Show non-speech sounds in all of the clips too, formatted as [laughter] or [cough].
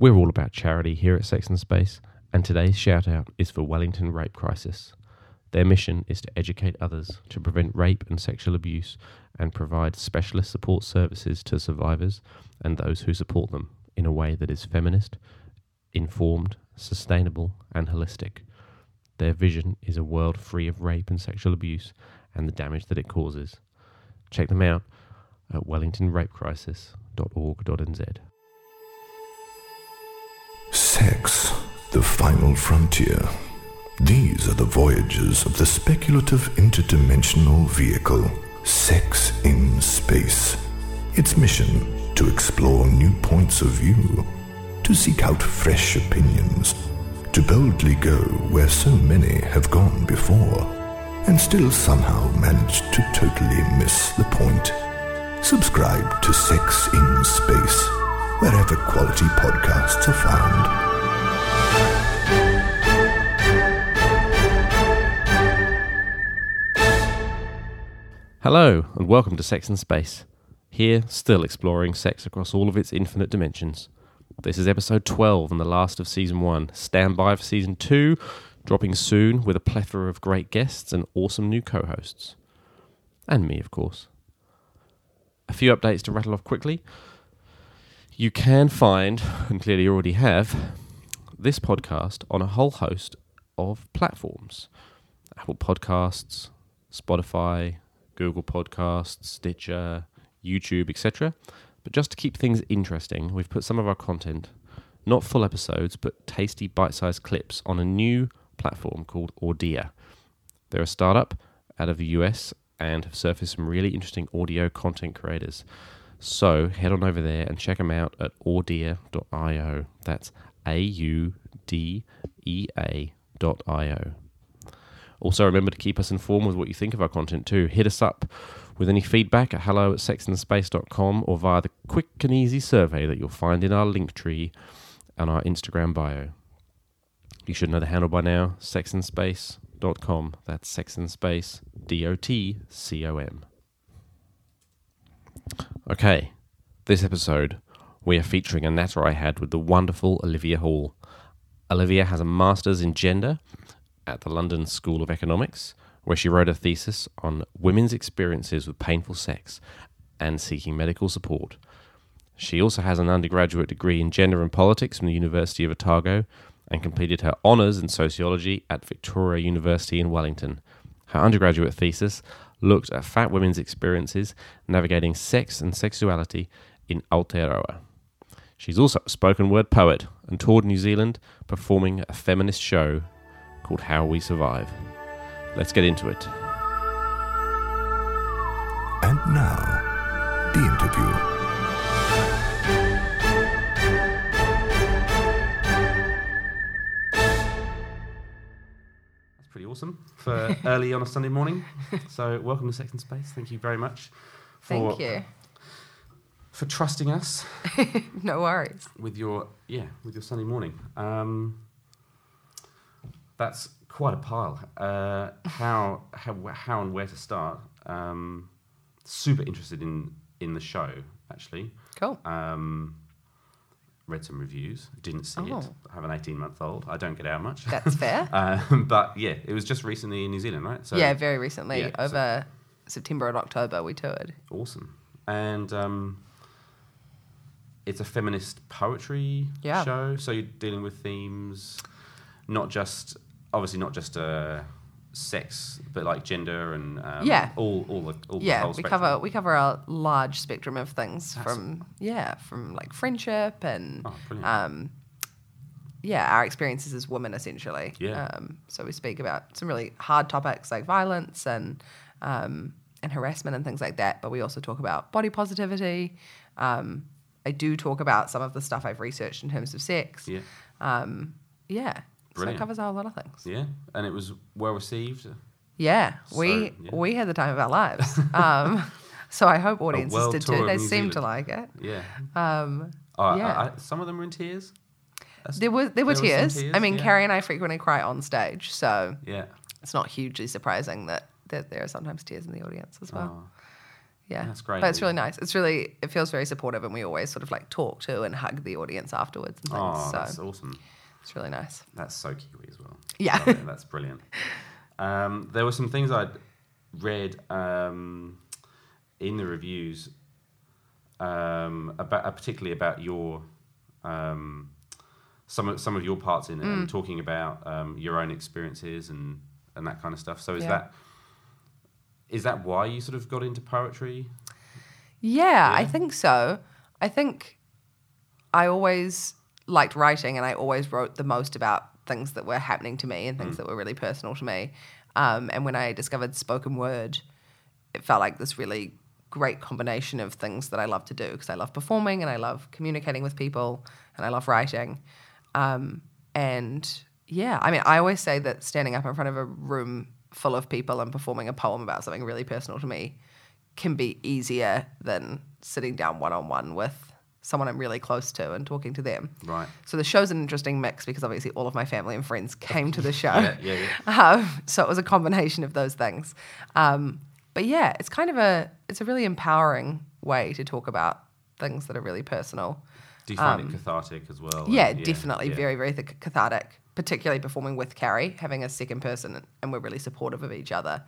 We're all about charity here at Sex and Space, and today's shout out is for Wellington Rape Crisis. Their mission is to educate others to prevent rape and sexual abuse and provide specialist support services to survivors and those who support them in a way that is feminist, informed, sustainable, and holistic. Their vision is a world free of rape and sexual abuse and the damage that it causes. Check them out at wellingtonrapecrisis.org.nz. Sex, the final frontier. These are the voyages of the speculative interdimensional vehicle, Sex in Space. Its mission to explore new points of view, to seek out fresh opinions, to boldly go where so many have gone before, and still somehow manage to totally miss the point. Subscribe to Sex in Space, wherever quality podcasts are found. Hello, and welcome to Sex and Space. Here, still exploring sex across all of its infinite dimensions. This is episode 12 and the last of season 1. Stand by for season 2, dropping soon with a plethora of great guests and awesome new co hosts. And me, of course. A few updates to rattle off quickly. You can find, and clearly you already have, this podcast on a whole host of platforms Apple Podcasts, Spotify, Google Podcasts, Stitcher, YouTube, etc. But just to keep things interesting, we've put some of our content, not full episodes, but tasty bite sized clips on a new platform called Audia. They're a startup out of the US and have surfaced some really interesting audio content creators. So head on over there and check them out at audia.io. That's A U D E A dot I-O. Also, remember to keep us informed with what you think of our content too. Hit us up with any feedback at hello at sexandspace.com or via the quick and easy survey that you'll find in our link tree and our Instagram bio. You should know the handle by now, sexandspace.com. That's sexandspace, D-O-T-C-O-M. Okay, this episode we are featuring a natter I had with the wonderful Olivia Hall. Olivia has a master's in gender at the London School of Economics, where she wrote a thesis on women's experiences with painful sex and seeking medical support. She also has an undergraduate degree in gender and politics from the University of Otago and completed her honours in sociology at Victoria University in Wellington. Her undergraduate thesis looked at fat women's experiences navigating sex and sexuality in Aotearoa. She's also a spoken word poet and toured New Zealand performing a feminist show called How We Survive. Let's get into it. And now, the interview. That's pretty awesome for early on a Sunday morning. So, welcome to Sex and Space. Thank you very much for, Thank you. for trusting us [laughs] No worries. with your yeah with your Sunday morning. Um, that's quite a pile. Uh, how how how and where to start? Um, super interested in in the show actually. Cool. Um, read some reviews. Didn't see it. Oh. I have an eighteen month old. I don't get out much. That's [laughs] fair. um, but yeah, it was just recently in New Zealand, right? So yeah, very recently. yeah, so- over September and October, we toured. awesome. And um, it's a feminist poetry Yeah. show, so you're dealing with themes, not just obviously not just uh, sex, but like gender and um, Yeah. all all the all the yeah, whole we spectrum. cover we cover a large spectrum of things That's- from yeah from like friendship and Oh, um, yeah our experiences as women essentially. Yeah. Um, so we speak about some really hard topics like violence and um, and harassment and things like that. But we also talk about body positivity. Um, I do talk about some of the stuff I've researched in terms of sex. Yeah, Um, yeah. So it covers a whole lot of things. yeah, and it was well received. Yeah, So, we yeah. we had the time of our lives. [laughs] Um, so I hope audiences did too. They seemed to like it. Yeah, Um, Uh, Yeah. I, I, some of them were in tears. That's- there was there were There was tears. I mean, yeah. Carrie and I frequently cry on stage, so Yeah. it's not hugely surprising that, that there are sometimes tears in the audience as well. Oh. Yeah, That's great. But it's really nice. It's really it feels very supportive, and we always sort of like talk to and hug the audience afterwards and things. Oh, so that's awesome. It's really nice. That's so Kiwi as well. Yeah. It. that's brilliant. Um, there were some things I'd read um, in the reviews, um, about uh, particularly about your um, some of some of your parts in it, Mm. and talking about um, your own experiences and and that kind of stuff. So is Yeah. that is that why you sort of got into poetry? Yeah, I think so. I think I always liked writing and I always wrote the most about things that were happening to me and things that were really personal to me. Um, and when I discovered spoken word, it felt like this really great combination of things that I love to do because I love performing and I love communicating with people and I love writing. Um, and yeah, I mean, I always say that standing up in front of a room full of people and performing a poem about something really personal to me can be easier than sitting down one on one with someone I'm really close to and talking to them. Right. So the show's an interesting mix because obviously all of my family and friends came to the [laughs] show. Yeah, yeah, yeah. Um, so it was a combination of those things. Um, but yeah, it's kind of a it's a really empowering way to talk about things that are really personal. Do you find it cathartic as well? Um, Yeah, And- definitely yeah. very very th- cathartic. Particularly performing with Carrie, having a second person, and we're really supportive of each other,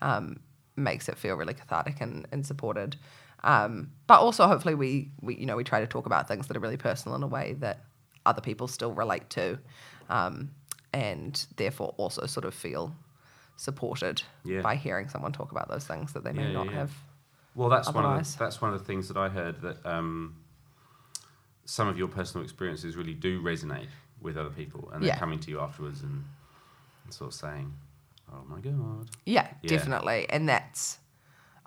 um, makes it feel really cathartic and, and supported. Um, but also, hopefully, we, we you know we try to talk about things that are really personal in a way that other people still relate to, um, and therefore also sort of feel supported Yeah. by hearing someone talk about those things that they may Yeah, not yeah, have. Well, that's one of the, that's one of the things that I heard that um, some of your personal experiences really do resonate with other people, and they're coming to you afterwards and, and sort of saying, "Oh my god." Yeah. definitely. And that's,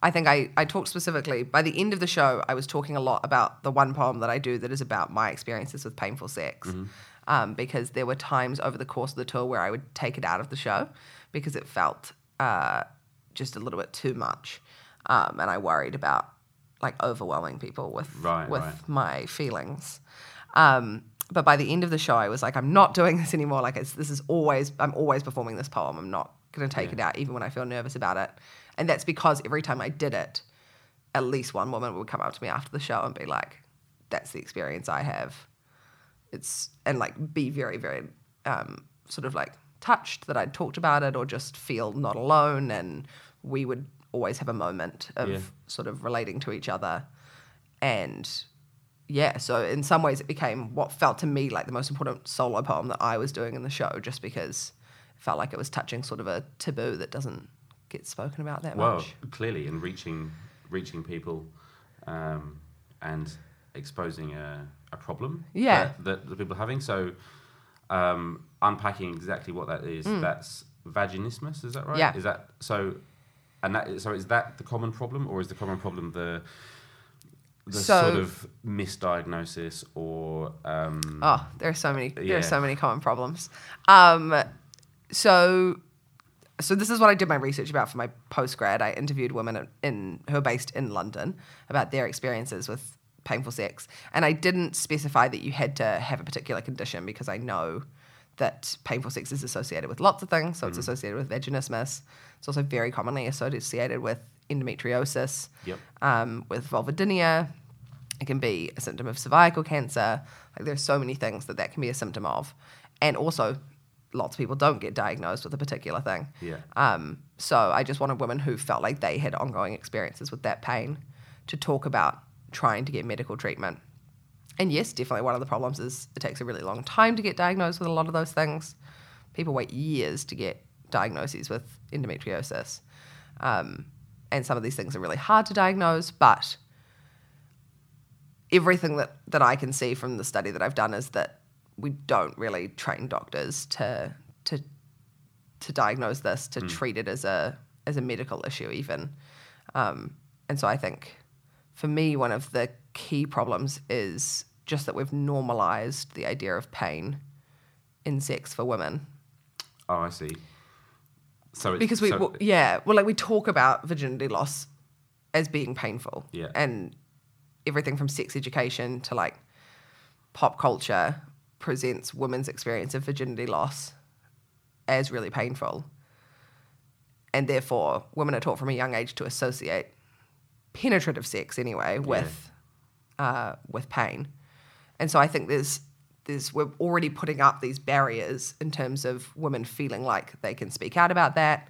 I think I, I talked specifically, by the end of the show, I was talking a lot about the one poem that I do that is about my experiences with painful sex. Um, because there were times over the course of the tour where I would take it out of the show because it felt uh, just a little bit too much. Um, and I worried about like overwhelming people with, Right, with right. my feelings. Um, but by the end of the show, I was like, I'm not doing this anymore. Like, it's, this is always, I'm always performing this poem. I'm not going to take Yeah. it out, even when I feel nervous about it. And that's because every time I did it, at least one woman would come up to me after the show and be like, that's the experience I have. It's, and like be very, very um, sort of like touched that I'd talked about it or just feel not alone. And we would always have a moment of Yeah. sort of relating to each other. And yeah, so in some ways it became what felt to me like the most important solo poem that I was doing in the show, just because it felt like it was touching sort of a taboo that doesn't get spoken about that Well, much. clearly, and reaching reaching people, um, and exposing a, a problem Yeah. that, that the people are having. So, um, unpacking exactly what that is. That's vaginismus. Is that right? Mm. Yeah. Is that so? And that so is that the common problem, or is the common problem the the So- sort of misdiagnosis or um, Oh, there are so many. There are so many common problems. Um, so, so this is what I did my research about for my postgrad. I interviewed women in, who are based in London about their experiences with painful sex, and I didn't specify that you had to have a particular condition because I know that painful sex is associated with lots of things. So it's associated with vaginismus. It's also very commonly associated with endometriosis, Yep. um, with vulvodynia. It can be a symptom of cervical cancer. Like there's so many things that that can be a symptom of, and also lots of people don't get diagnosed with a particular thing. Yeah. Um, so I just wanted women who felt like they had ongoing experiences with that pain to talk about trying to get medical treatment. And yes, definitely one of the problems is it takes a really long time to get diagnosed with a lot of those things. People wait years to get diagnoses with endometriosis. Um, and some of these things are really hard to diagnose, but everything that, that I can see from the study that I've done is that we don't really train doctors to to to diagnose this, to treat it as a as a medical issue even. Um, and so I think for me one of the key problems is just that we've normalized the idea of pain in sex for women Oh, I see. So it's, because we so- well, yeah well like we talk about virginity loss as being painful Yeah. and everything from sex education to like pop culture presents women's experience of virginity loss as really painful and therefore women are taught from a young age to associate penetrative sex anyway with uh, with pain. And so I think there's there's we're already putting up these barriers in terms of women feeling like they can speak out about that,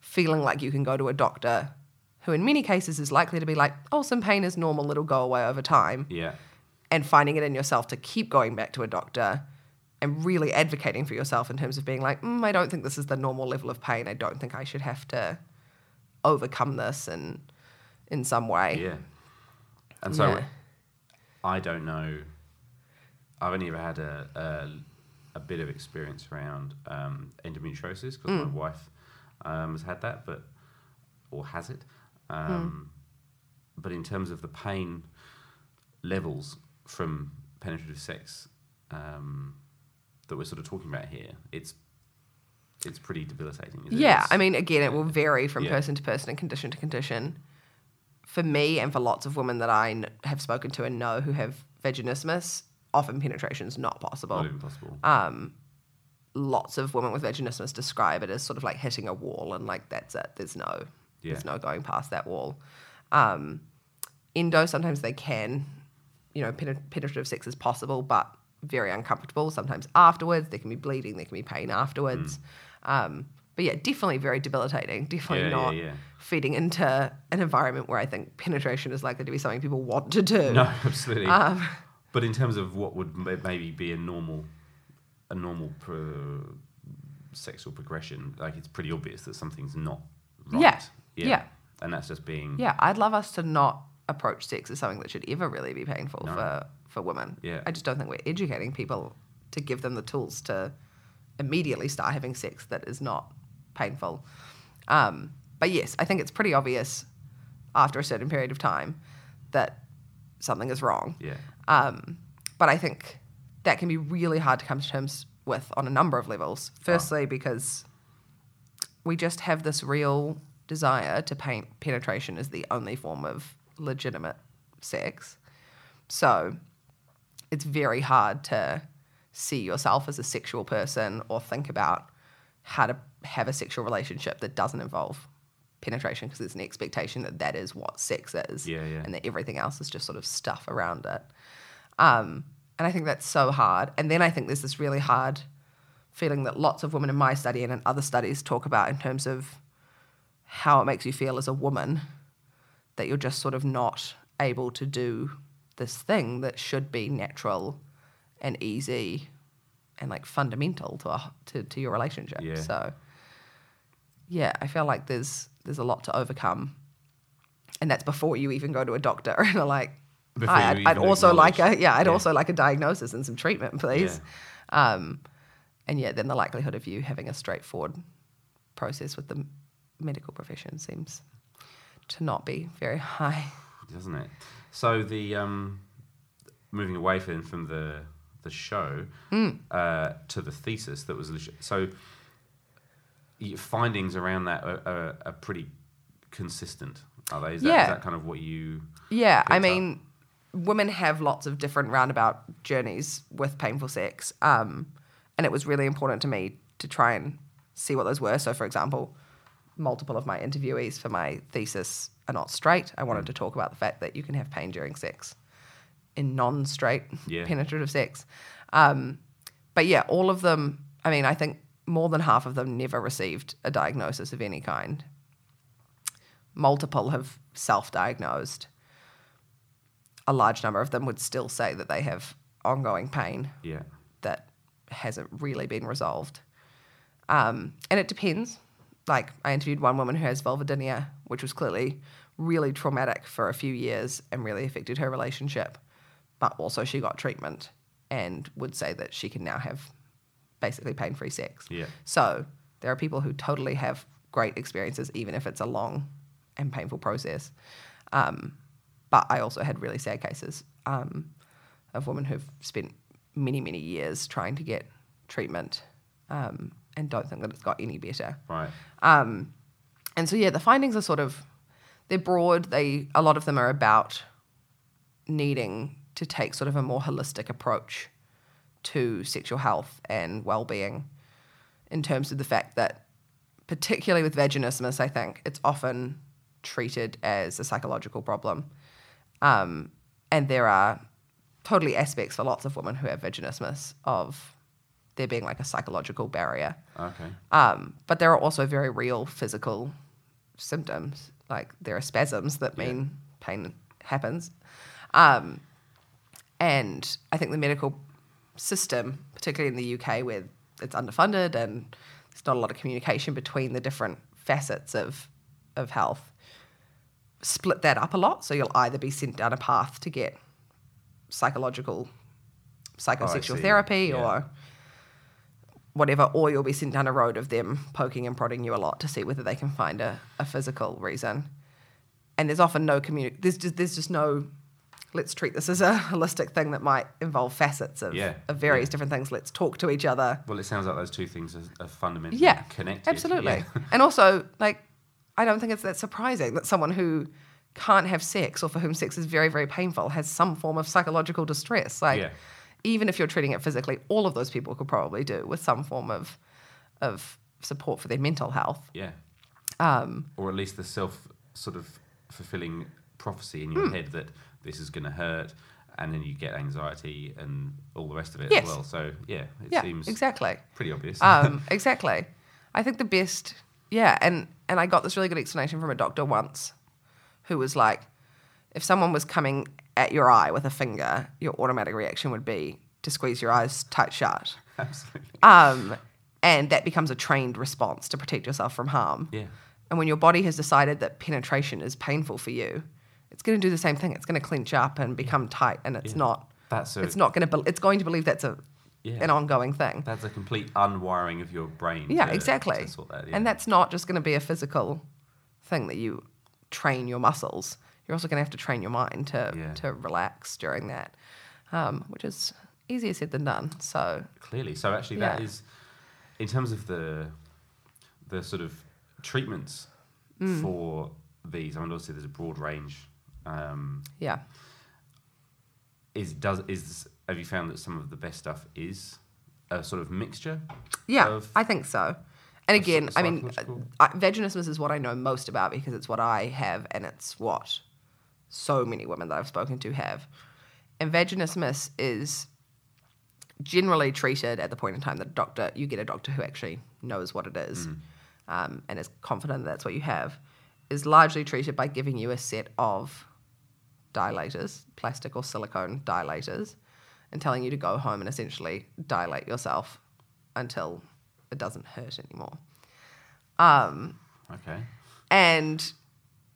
feeling like you can go to a doctor who in many cases is likely to be like, oh, some pain is normal, it'll go away over time Yeah. And finding it in yourself to keep going back to a doctor and really advocating for yourself in terms of being like, mm, I don't think this is the normal level of pain. I don't think I should have to overcome this and in some way. Yeah. And so Yeah. I don't know. I've only ever had a, a, a bit of experience around um, endometriosis because my wife um, has had that, but or has it. Um, But in terms of the pain levels from penetrative sex um, that we're sort of talking about here, it's it's pretty debilitating. isn't it? Yeah, I mean, again, it will vary from Yeah. person to person and condition to condition. For me, and for lots of women that I have spoken to and know who have vaginismus, often penetration is not possible. not even possible. lots of women with vaginismus describe it as sort of like hitting a wall and like that's it. There's no there's no going past that wall. Um, endo sometimes they can, you know, penet- penetrative sex is possible, but very uncomfortable. Sometimes afterwards there can be bleeding, there can be pain afterwards. Um, but yeah, definitely very debilitating. Definitely Yeah, yeah, not yeah. feeding into an environment where I think penetration is likely to be something people want to do. No, [laughs] absolutely. Um, but in terms of what would maybe be a normal, a normal pro- sexual progression, like it's pretty obvious that something's not right. Yeah, yeah. And that's just being. Yeah, I'd love us to not approach sex as something that should ever really be painful No. for, for women. Yeah. I just don't think we're educating people to give them the tools to immediately start having sex that is not painful. Um, but yes, I think it's pretty obvious after a certain period of time that something is wrong. Yeah. Um, but I think that can be really hard to come to terms with on a number of levels. Firstly, because we just have this real desire to paint penetration as the only form of legitimate sex. So it's very hard to see yourself as a sexual person or think about how to have a sexual relationship that doesn't involve penetration because there's an expectation that that is what sex is Yeah, yeah. and that everything else is just sort of stuff around it. Um, and I think that's so hard. And then I think there's this really hard feeling that lots of women in my study and in other studies talk about in terms of how it makes you feel as a woman that you're just sort of not able to do this thing that should be natural and easy and like fundamental to a, to, to your relationship. Yeah. So yeah, I feel like there's there's a lot to overcome. And that's before you even go to a doctor [laughs] and are like, Before I'd, I'd also like a yeah, I'd yeah. also like a diagnosis and some treatment, please. Um, and yeah, then the likelihood of you having a straightforward process with the medical profession seems to not be very high. doesn't it? So the um, moving away from from the the show Hmm. uh, to the thesis that was so your findings around that are, are, are pretty consistent. Are they? Is, that, Yeah. is that kind of what you? Yeah, I up? mean, women have lots of different roundabout journeys with painful sex, um, and it was really important to me to try and see what those were. So, for example, multiple of my interviewees for my thesis are not straight. I Mm. wanted to talk about the fact that you can have pain during sex in non-straight Yeah. [laughs] penetrative sex. Um, but yeah, all of them. I mean, I think more than half of them never received a diagnosis of any kind. Multiple have self-diagnosed a large number of them would still say that they have ongoing pain Yeah. that hasn't really been resolved. Um, and it depends. Like, I interviewed one woman who has vulvodynia, which was clearly really traumatic for a few years and really affected her relationship. But also, she got treatment and would say that she can now have basically pain free sex. Yeah. So, there are people who totally have great experiences, even if it's a long and painful process. Um, but I also had really sad cases um, of women who've spent many, many years trying to get treatment um, and don't think that it's got any better. Right. Um, and so, yeah, the findings are sort of they're broad. They a lot of them are about needing to take sort of a more holistic approach to sexual health and well-being in terms of the fact that particularly with vaginismus i think it's often treated as a psychological problem. Um, and there are totally aspects for lots of women who have vaginismus of there being like a psychological barrier. Okay. Um, but there are also very real physical symptoms. Like there are spasms that Yeah. mean pain happens. Um, and I think the medical system, particularly in the UK where it's underfunded and there's not a lot of communication between the different facets of, of health, split that up a lot. So you'll either be sent down a path to get psychological psychosexual see. therapy Yeah. or whatever, or you'll be sent down a road of them poking and prodding you a lot to see whether they can find a, a physical reason. And there's often no communi- there's just there's just no let's treat this as a [laughs] holistic thing that might involve facets of, Yeah, of various yeah. different things. Let's talk to each other. Well, it sounds like those two things are, are fundamentally Yeah, connected. absolutely. Yeah. [laughs] and also, like, I don't think it's that surprising that someone who can't have sex or for whom sex is very, very painful has some form of psychological distress. Like, Yeah. Even if you're treating it physically, all of those people could probably do with some form of of support for their mental health. Yeah. Um, Or at least the self sort of fulfilling prophecy in your Hmm. head that this is going to hurt, and then you get anxiety and all the rest of it Yes. as well. So yeah, it yeah, seems exactly. pretty obvious. um, [laughs] exactly. I think the best, yeah, and and I got this really good explanation from a doctor once, who was like, if someone was coming at your eye with a finger, your automatic reaction would be to squeeze your eyes tight shut, [laughs] Absolutely. um, and that becomes a trained response to protect yourself from harm. Yeah. And when your body has decided that penetration is painful for you, it's going to do the same thing. It's going to clench up and become tight, and it's Yeah. not. That's a it's not going to. Be, it's going to believe that's a Yeah. an ongoing thing. That's a complete unwiring of your brain. Yeah, to- exactly. to that, yeah. And that's not just going to be a physical thing that you train your muscles. You're also going to have to train your mind to Yeah. to relax during that, um, which is easier said than done. So clearly. So actually, that Yeah. is in terms of the the sort of treatments Mm. for these. I mean, obviously, there's a broad range. Um, yeah, is does is have you found that some of the best stuff is a sort of mixture? yeah, I think so. And again, I mean, vaginismus is what I know most about because it's what I have, and it's what so many women that I've spoken to have. And vaginismus is generally treated at the point in time that a doctor you get a doctor who actually knows what it is, um, and is confident that that's what you have is largely treated by giving you a set of dilators plastic or silicone dilators and telling you to go home and essentially dilate yourself until it doesn't hurt anymore um, okay. and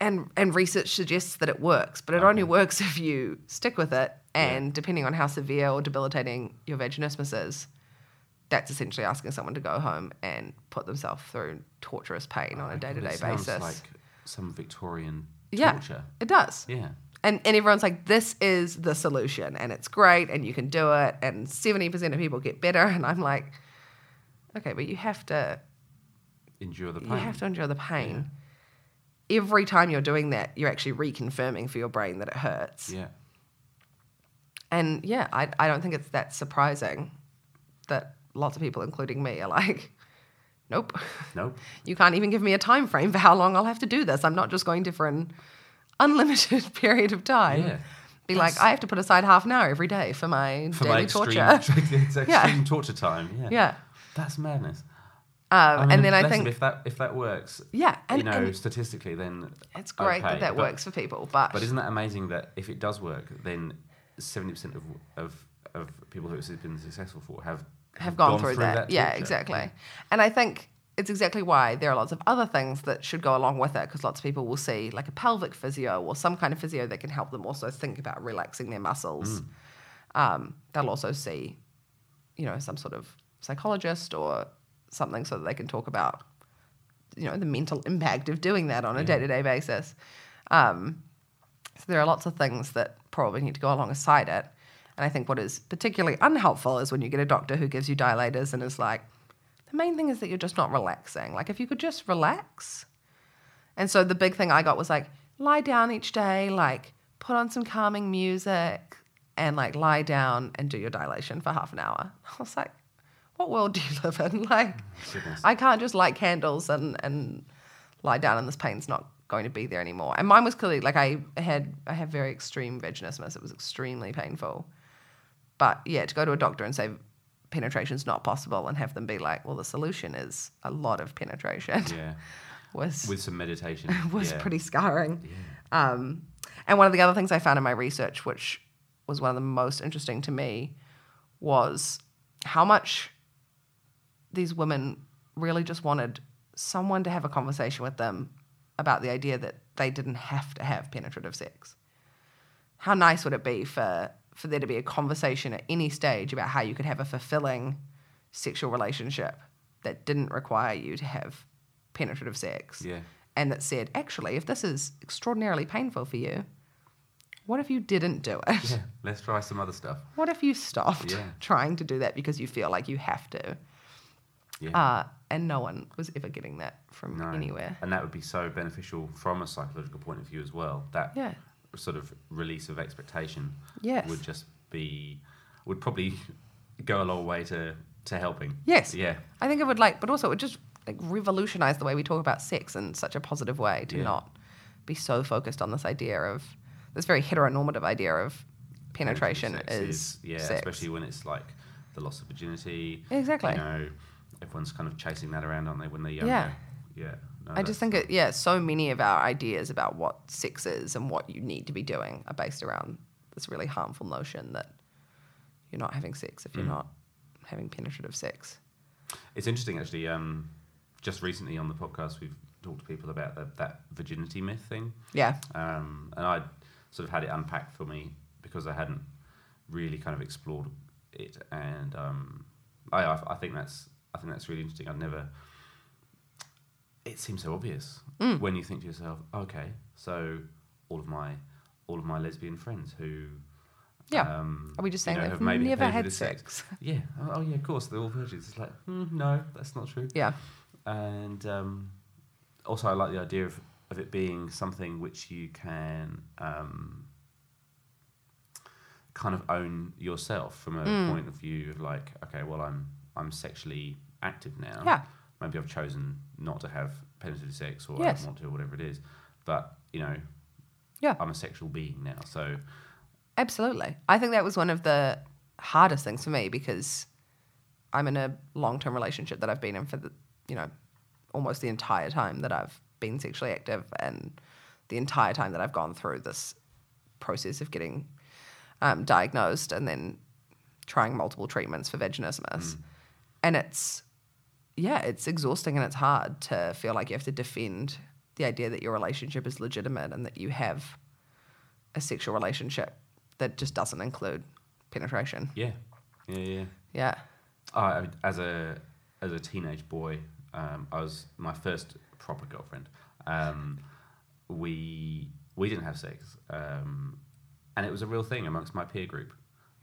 and and research suggests that it works, but it only works [laughs] if you stick with it. And depending on how severe or debilitating your vaginismus is, that's essentially asking someone to go home and put themselves through torturous pain on a day to day basis. like some Victorian yeah, torture. it does. Yeah. And, and everyone's like, this is the solution, and it's great, and you can do it, and 70% of people get better. [laughs] And I'm like, okay, but you have to Endure the pain. you have to endure the pain. Every time you're doing that, you're actually reconfirming for your brain that it hurts. Yeah. And yeah, I, I don't think it's that surprising that lots of people, including me, are like, [laughs] nope. Nope. [laughs] You can't even give me a time frame for how long I'll have to do this. I'm not just going to for an [laughs] unlimited period of time. Yeah. Be like, I have to put aside half an hour every day for my For daily my extreme, torture. it's extreme Yeah. torture time. Yeah. yeah. That's madness. Um, I mean, and then I think, if that if that works, yeah, and, you know, and statistically, then it's great okay, that that but- works for people. But, But isn't that amazing that if it does work, then seventy percent of, of of people who it's been successful for have have gone, through, that. Yeah, torture. exactly. And I think it's exactly why there are lots of other things that should go along with it because lots of people will see like a pelvic physio or some kind of physio that can help them also think about relaxing their muscles. Um, they'll also see, you know, some sort of psychologist or something so that they can talk about, you know, the mental impact of doing that on a day to day basis. Um, so there are lots of things that probably need to go alongside it. And I think what is particularly unhelpful is when you get a doctor who gives you dilators and is like, the main thing is that you're just not relaxing. Like, if you could just relax. And so the big thing I got was like, lie down each day, like, put on some calming music, and like lie down and do your dilation for half an hour. [laughs] I was like, what world do you [laughs] live in? Like, Goodness. I can't just light candles and, and lie down and this pain's not going to be there anymore. And mine was clearly like I had I had very extreme vaginismus. It was extremely painful. But yeah, to go to a doctor and say penetration's not possible and have them be like, well, the solution is a lot of penetration Yeah. [laughs] was With some meditation. [laughs] was yeah. pretty scarring. Um, and one of the other things I found in my research, which was one of the most interesting to me, was how much these women really just wanted someone to have a conversation with them about the idea that they didn't have to have penetrative sex. How nice would it be for for there to be a conversation at any stage about how you could have a fulfilling sexual relationship that didn't require you to have penetrative sex? Yeah. and that said, actually, if this is extraordinarily painful for you, what if you didn't do it? Yeah. Let's try some other stuff. What if you stopped Yeah. trying to do that because you feel like you have to? Yeah. Uh, and no one was ever getting that from No. anywhere. And that would be so beneficial from a psychological point of view as well. That Yeah. sort of release of expectation Yes. would just be would probably go a long way to to helping. Yes. Yeah. I think it would like, but also it would just like revolutionize the way we talk about sex in such a positive way to Yeah. not be so focused on this idea of this very heteronormative idea of penetration Sex is, yeah, sex. especially when it's like the loss of virginity. Exactly. You know, everyone's kind of chasing that around, aren't they, when they're younger? Yeah. Yeah. No, I just think it, yeah, so many of our ideas about what sex is and what you need to be doing are based around this really harmful notion that you're not having sex if you're Mm. not having penetrative sex. It's interesting, actually. Um, just recently on the podcast, we've talked to people about the, that virginity myth thing. Yeah. um, and I sort of had it unpacked for me because I hadn't really kind of explored it, and um, I, I I think that's I think that's really interesting. I've never. It seems so obvious Mm. when you think to yourself, okay, so all of my all of my lesbian friends who. Yeah. Um, Are we just you saying know, they've maybe never had penetrative sex? [laughs] Yeah. Oh, oh, yeah. Of course, they're all virgins. It's like, mm, no, that's not true Yeah. and um, also I like the idea of, of it being something which you can um, kind of own yourself from a Mm. point of view of like, okay, well, I'm I'm sexually active now. Yeah. Maybe I've chosen not to have penetrative sex, or I don't want to, or whatever it is. But you know, Yeah. I'm a sexual being now. So Absolutely. I think that was one of the hardest things for me because I'm in a long term relationship that I've been in for the, you know, almost the entire time that I've been sexually active and the entire time that I've gone through this process of getting um, diagnosed and then trying multiple treatments for vaginismus. And it's, yeah, it's exhausting and it's hard to feel like you have to defend the idea that your relationship is legitimate and that you have a sexual relationship that just doesn't include penetration. yeah, yeah, yeah. Yeah. I as a as a teenage boy, um, I was my first proper girlfriend. Um, we we didn't have sex, um, and it was a real thing amongst my peer group.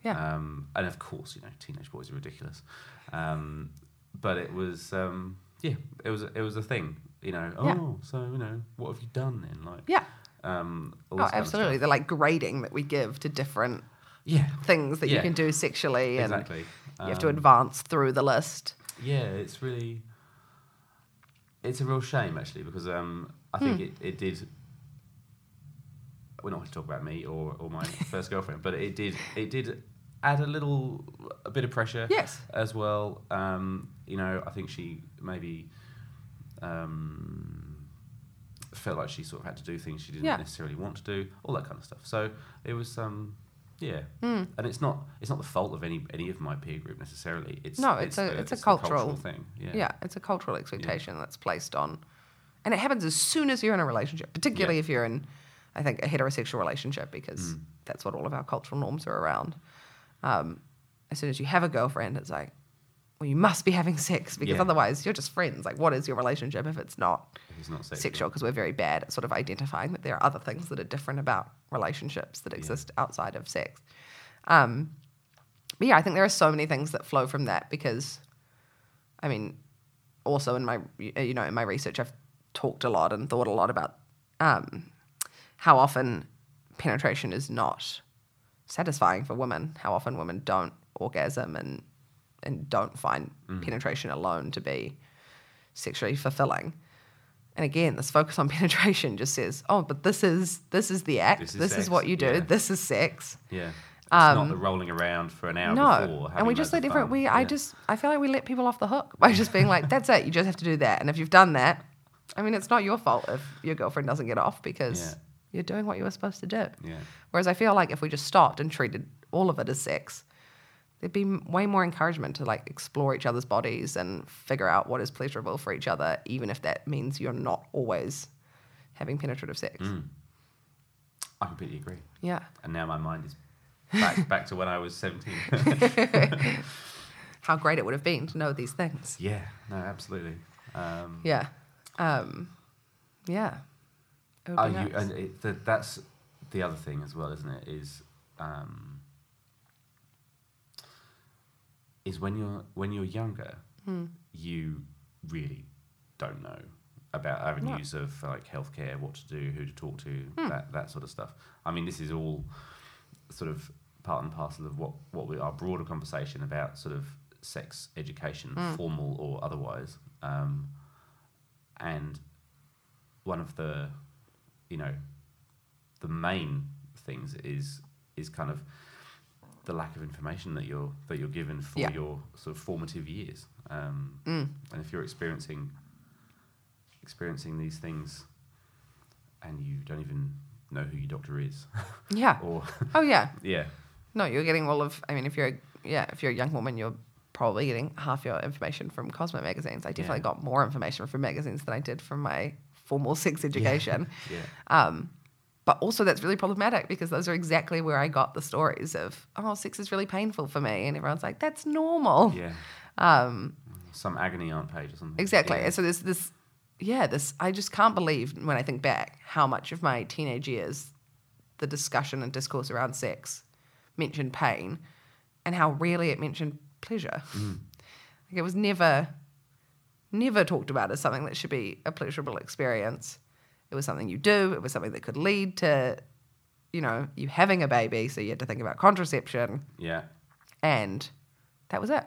Yeah. Um, and of course, you know, teenage boys are ridiculous. Um, but it was, um, yeah, it was it was a thing. You know, oh, Yeah. so you know, what have you done then? Like, Yeah. um, all Oh, this kind of absolutely. The like grading that we give to different Yeah, things that you can do sexually and exactly. you have to Um, advance through the list. Yeah, it's really it's a real shame actually because um, I think Hmm. it, it did. We're not going to talk about me or, or my [laughs] first girlfriend, but it did it did add a little a bit of pressure Yes. as well. Um, you know, I think she maybe um, felt like she sort of had to do things she didn't Yeah. necessarily want to do, all that kind of stuff. So it was. Um, yeah, Hmm. and it's not it's not the fault of any any of my peer group necessarily. It's No, it's a- the- it's a the cultural- thing. Yeah. yeah. it's a cultural expectation that's placed on, and it happens as soon as you're in a relationship, particularly Yeah. if you're in, I think, a heterosexual relationship, because Mm. that's what all of our cultural norms are around. Um, as soon as you have a girlfriend, it's like, well, you must be having sex because Yeah. otherwise you're just friends. Like, what is your relationship if it's not It's not sexual. Because we're very bad at sort of identifying that there are other things that are different about relationships that Yeah. exist outside of sex. Um, but yeah, I think there are so many things that flow from that because, I mean, also in my you know in my research, I've talked a lot and thought a lot about um, how often penetration is not satisfying for women. How often women don't orgasm and and don't find penetration alone to be sexually fulfilling. And again, this focus on [laughs] penetration just says, "Oh, but this is this is the act. This This is is, what you do. yeah. This is sex." Yeah. It's not the rolling around for an hour Um, no, and we just let everyone. fun. We I just I feel like we let people off the hook by just being like, "That's it. You just have to do that." And if you've done that, I mean, it's not your fault if your girlfriend doesn't get off because Yeah. you're doing what you were supposed to do. Yeah. Whereas I feel like if we just stopped and treated all of it as sex, there'd be way more encouragement to like explore each other's bodies and figure out what is pleasurable for each other, even if that means you're not always having penetrative sex. Mm. I completely agree. Yeah. And now my mind is back [laughs] back to when I was 17. How great it would have been to know these things. yeah, no, absolutely. Um, Yeah. Um, yeah. Are be you, and it, the, that's the other thing as well, isn't it? Is um, is when you're when you're younger, Hmm. you really don't know about avenues of like healthcare, what to do, who to talk to, Hmm. that that sort of stuff. I mean, this is all sort of part and parcel of what what we our broader conversation about sort of sex education, Hmm. formal or otherwise. Um, and one of the you know the main things is is kind of the lack of information that you're that you're given for Yeah. your sort of formative years um, Mm. and if you're experiencing experiencing these things and you don't even know who your doctor is [laughs] Yeah. or Oh, yeah. [laughs] yeah No, you're getting all of. I mean, if you're a, yeah, if you're a young woman, you're probably getting half your information from Cosmo magazines. I definitely Yeah. got more information from magazines than I did from my formal sex [laughs] education. yeah Um, but also that's really problematic because those are exactly where I got the stories of oh, sex is really painful for me, and everyone's like that's normal. yeah [laughs] Um, some agony aunt page or something Exactly. yeah. And so there's this, yeah, this, I just can't believe when I think back how much of my teenage years, the discussion and discourse around sex mentioned pain and how rarely it mentioned pleasure. Like it was never, never talked about as something that should be a pleasurable experience. It was something you do, it was something that could lead to, you know, you having a baby. So you had to think about contraception yeah and that was it.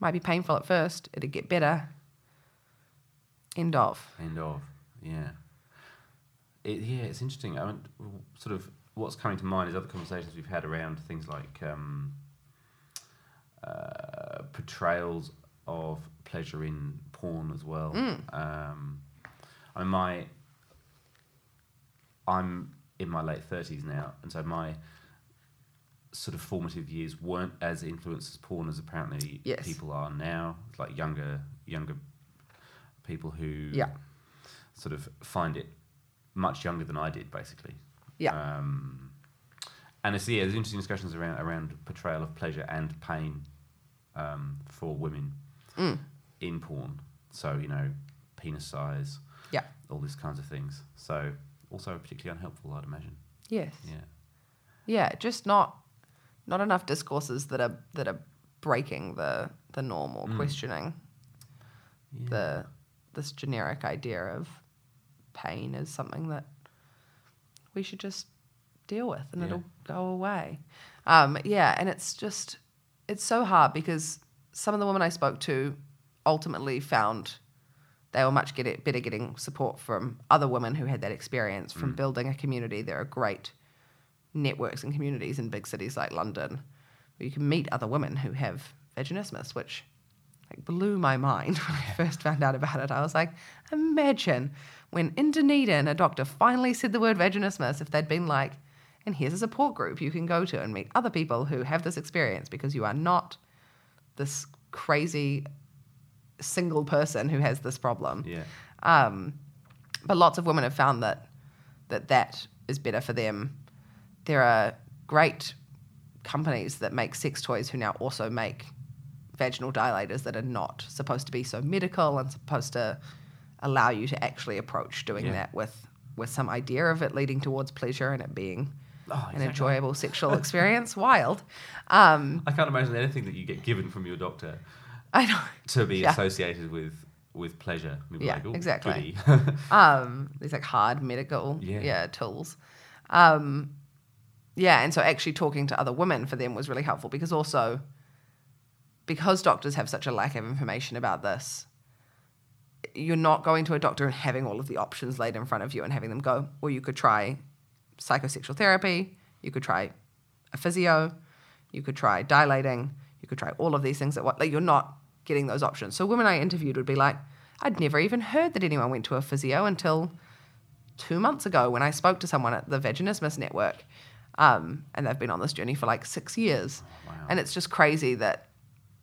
Might be painful at first, it'd get better. End of. End of. Yeah. It, yeah, it's interesting. I mean, sort of what's coming to mind is other conversations we've had around things like um, uh, portrayals of pleasure in porn as well. Um, I mean, my I'm in my late thirties now, and so my sort of formative years weren't as influenced as porn as apparently Yes. people are now. Like younger younger people who Yeah. sort of find it much younger than I did, basically. Yeah. Um, and it's yeah, there's interesting discussions around around portrayal of pleasure and pain um, for women Mm. in porn. So you know, penis size, Yeah. all these kinds of things. So also particularly unhelpful, I'd imagine. Yes. Yeah. Yeah, just not not enough discourses that are that are breaking the the norm or questioning yeah. the this generic idea of pain as something that we should just deal with and Yeah. it'll go away. Um, yeah, and it's just it's so hard because some of the women I spoke to ultimately found they were much get better getting support from other women who had that experience from mm. building a community. There are great networks and communities in big cities like London where you can meet other women who have vaginismus, which like blew my mind [laughs] when I first found out about it. I was like, imagine when in Dunedin a doctor finally said the word vaginismus, if they'd been like, and here's a support group you can go to and meet other people who have this experience because you are not this crazy single person who has this problem. Yeah. Um, but lots of women have found that that that is better for them. There are great companies that make sex toys who now also make vaginal dilators that are not supposed to be so medical and supposed to allow you to actually approach doing Yeah. that with with some idea of it leading towards pleasure and it being Oh, an enjoyable sexual [laughs] experience. Wild. Um, I can't imagine anything that you get given from your doctor [laughs] I know. to be Yeah. associated with with pleasure. Be Yeah, like, "Ooh, exactly. goody." [laughs] um, these like hard medical Yeah. yeah. tools. Um, yeah, and so actually talking to other women for them was really helpful because also because doctors have such a lack of information about this, you're not going to a doctor and having all of the options laid in front of you and having them go, well, you could try psychosexual therapy, you could try a physio, you could try dilating, you could try all of these things at what like you're not getting those options. So women I interviewed would be like, I'd never even heard that anyone went to a physio until two months ago when I spoke to someone at the Vaginismus Network. Um, and they've been on this journey for like six years. And it's just crazy that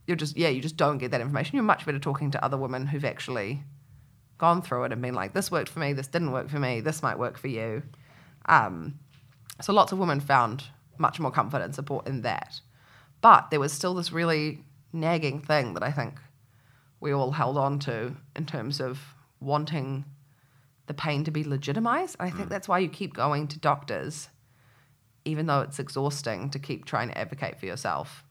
you're just, yeah, you just don't get that information. You're much better talking to other women who've actually gone through it and been like, this worked for me, this didn't work for me, this might work for you. Um, so lots of women found much more comfort and support in that. But there was still this really nagging thing that I think we all held on to in terms of wanting the pain to be legitimized. And I think mm. that's why you keep going to doctors, even though it's exhausting to keep trying to advocate for yourself.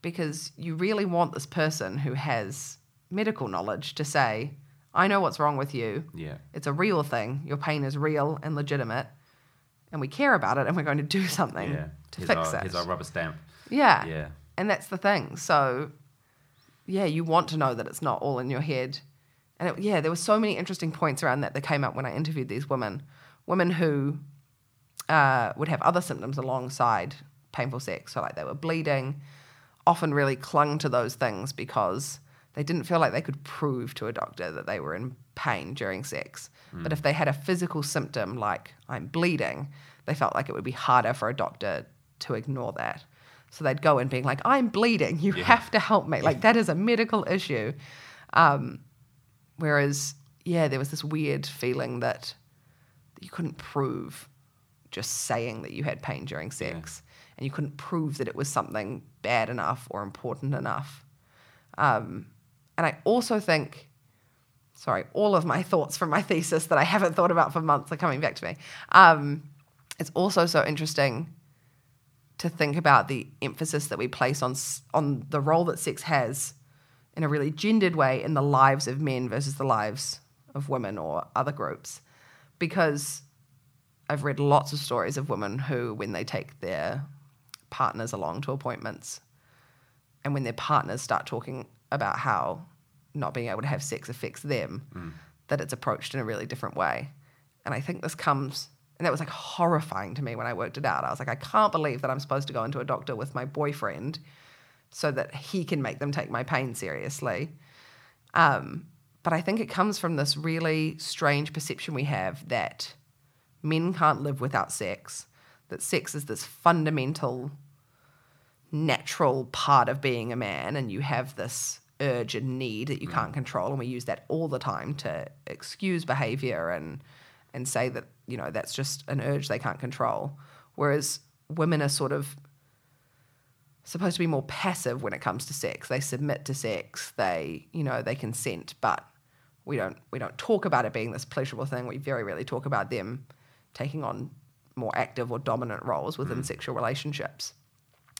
Because you really want this person who has medical knowledge to say, I know what's wrong with you. Yeah. It's a real thing. Your pain is real and legitimate. And we care about it and we're going to do [laughs] something Yeah. to here's fix our, it. Here's our rubber stamp. Yeah. Yeah. And that's the thing. So, yeah, you want to know that it's not all in your head. And it, yeah, there were so many interesting points around that that came up when I interviewed these women. Women who uh, would have other symptoms alongside painful sex. So, like they were bleeding, often really clung to those things because they didn't feel like they could prove to a doctor that they were in pain during sex. But if they had a physical symptom like I'm bleeding, they felt like it would be harder for a doctor to ignore that. So they'd go in being like, I'm bleeding. You have to help me. Like, that is a medical issue. Um, whereas, yeah, there was this weird feeling that you couldn't prove just saying that you had pain during sex. And you couldn't prove that it was something bad enough or important enough. Um, and I also think, sorry, all of my thoughts from my thesis that I haven't thought about for months are coming back to me. Um, it's also so interesting to think about the emphasis that we place on on the role that sex has in a really gendered way in the lives of men versus the lives of women or other groups. Because I've read lots of stories of women who when they take their partners along to appointments and when their partners start talking about how not being able to have sex affects them mm. that it's approached in a really different way. And I think this comes and that was like horrifying to me when I worked it out. I was like, I can't believe that I'm supposed to go into a doctor with my boyfriend so that he can make them take my pain seriously. Um, but I think it comes from this really strange perception we have that men can't live without sex, that sex is this fundamental, natural part of being a man, and you have this urge and need that you can't control. And we use that all the time to excuse behavior and and say that, you know, that's just an urge they can't control. Whereas women are sort of supposed to be more passive when it comes to sex. They submit to sex. They, you know, they consent, but we don't we don't talk about it being this pleasurable thing. We very rarely talk about them taking on more active or dominant roles within mm. sexual relationships.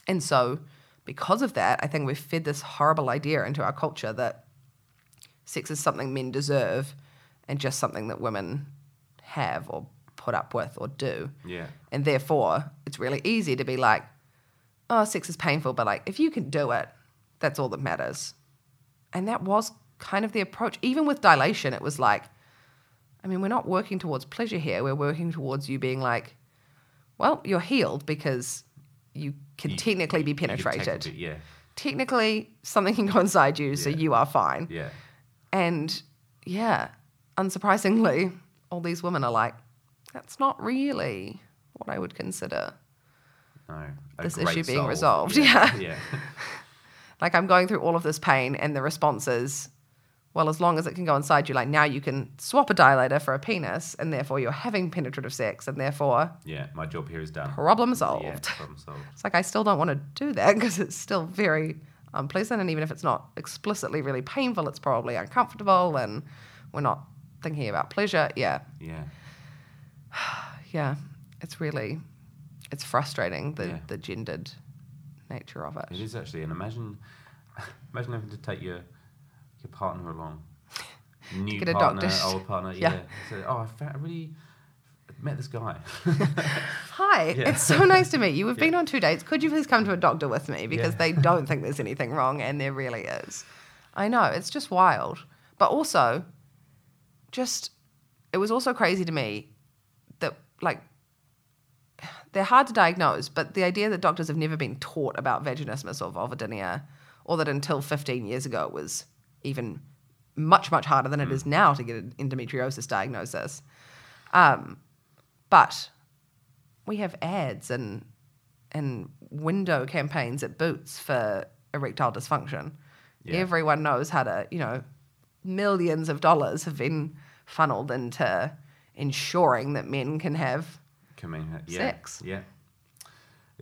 And so because of that, I think we've fed this horrible idea into our culture that sex is something men deserve and just something that women have or put up with or do. Yeah. And therefore, it's really easy to be like, oh, sex is painful, but like, if you can do it, that's all that matters. And that was kind of the approach. Even with dilation, it was like, I mean, we're not working towards pleasure here. We're working towards you being like, well, you're healed because you can You- technically be you a penetrated. bit, yeah. Technically, something can go inside you, so you are fine. Yeah. And yeah, unsurprisingly, all these women are like, that's not really what I would consider. No. This issue being soul. resolved, Yeah. yeah. yeah. [laughs] Like, I'm going through all of this pain, and the response is, well, as long as it can go inside you, like now you can swap a dilator for a penis, and therefore you're having penetrative sex, and therefore Yeah. My job here is done. problem solved. Yeah. Problem solved. It's like I still don't want to do that because it's still very unpleasant, and even if it's not explicitly really painful, it's probably uncomfortable, and we're not thinking about pleasure. Yeah, Yeah. [sighs] yeah, it's really, it's frustrating the Yeah. the gendered nature of it. It is actually, and imagine, [laughs] imagine having to take your your partner along, [laughs] new Get a partner, doctor. old partner. [laughs] Yeah. Yeah. So, oh, I, fa- I really met this guy. Hi, Yeah. it's so nice to meet you. We've been on two dates. Could you please come to a doctor with me because Yeah. they don't think there's anything wrong, and there really is. I know it's just wild. But also, just it was also crazy to me that like they're hard to diagnose, but the idea that doctors have never been taught about vaginismus or vulvodynia, or that until 15 years ago it was even much, much harder than it is now to get an endometriosis diagnosis. Um, but we have ads and and window campaigns at Boots for erectile dysfunction. Yeah. Everyone knows how to, you know, millions of dollars have been funneled into ensuring that men can have in, yeah, Sex. Yeah,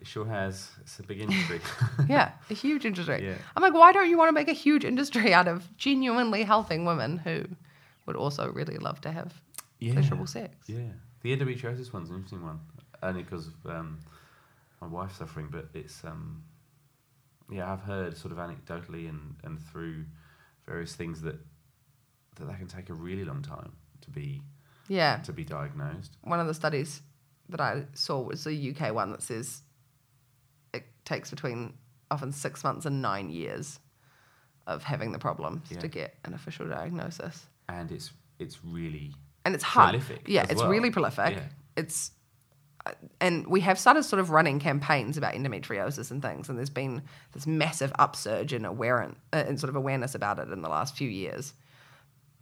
it sure has. It's a big [laughs] industry. yeah, a huge industry. Yeah. I'm like, why don't you want to make a huge industry out of genuinely helping women who would also really love to have Yeah. pleasurable sex? Yeah, the endometriosis one's an interesting one, only because of um, my wife's suffering. But it's um, yeah, I've heard sort of anecdotally and, and through various things that that that can take a really long time to be Yeah. to be diagnosed. One of the studies that I saw was the UK one that says it takes between often six months and nine years of having the problems Yeah. to get an official diagnosis. and it's it's really and it's hard. Prolific yeah, it's well. really prolific. Yeah. It's uh, and we have started sort of running campaigns about endometriosis and things, and there's been this massive upsurge in awareness, uh, in sort of awareness about it in the last few years.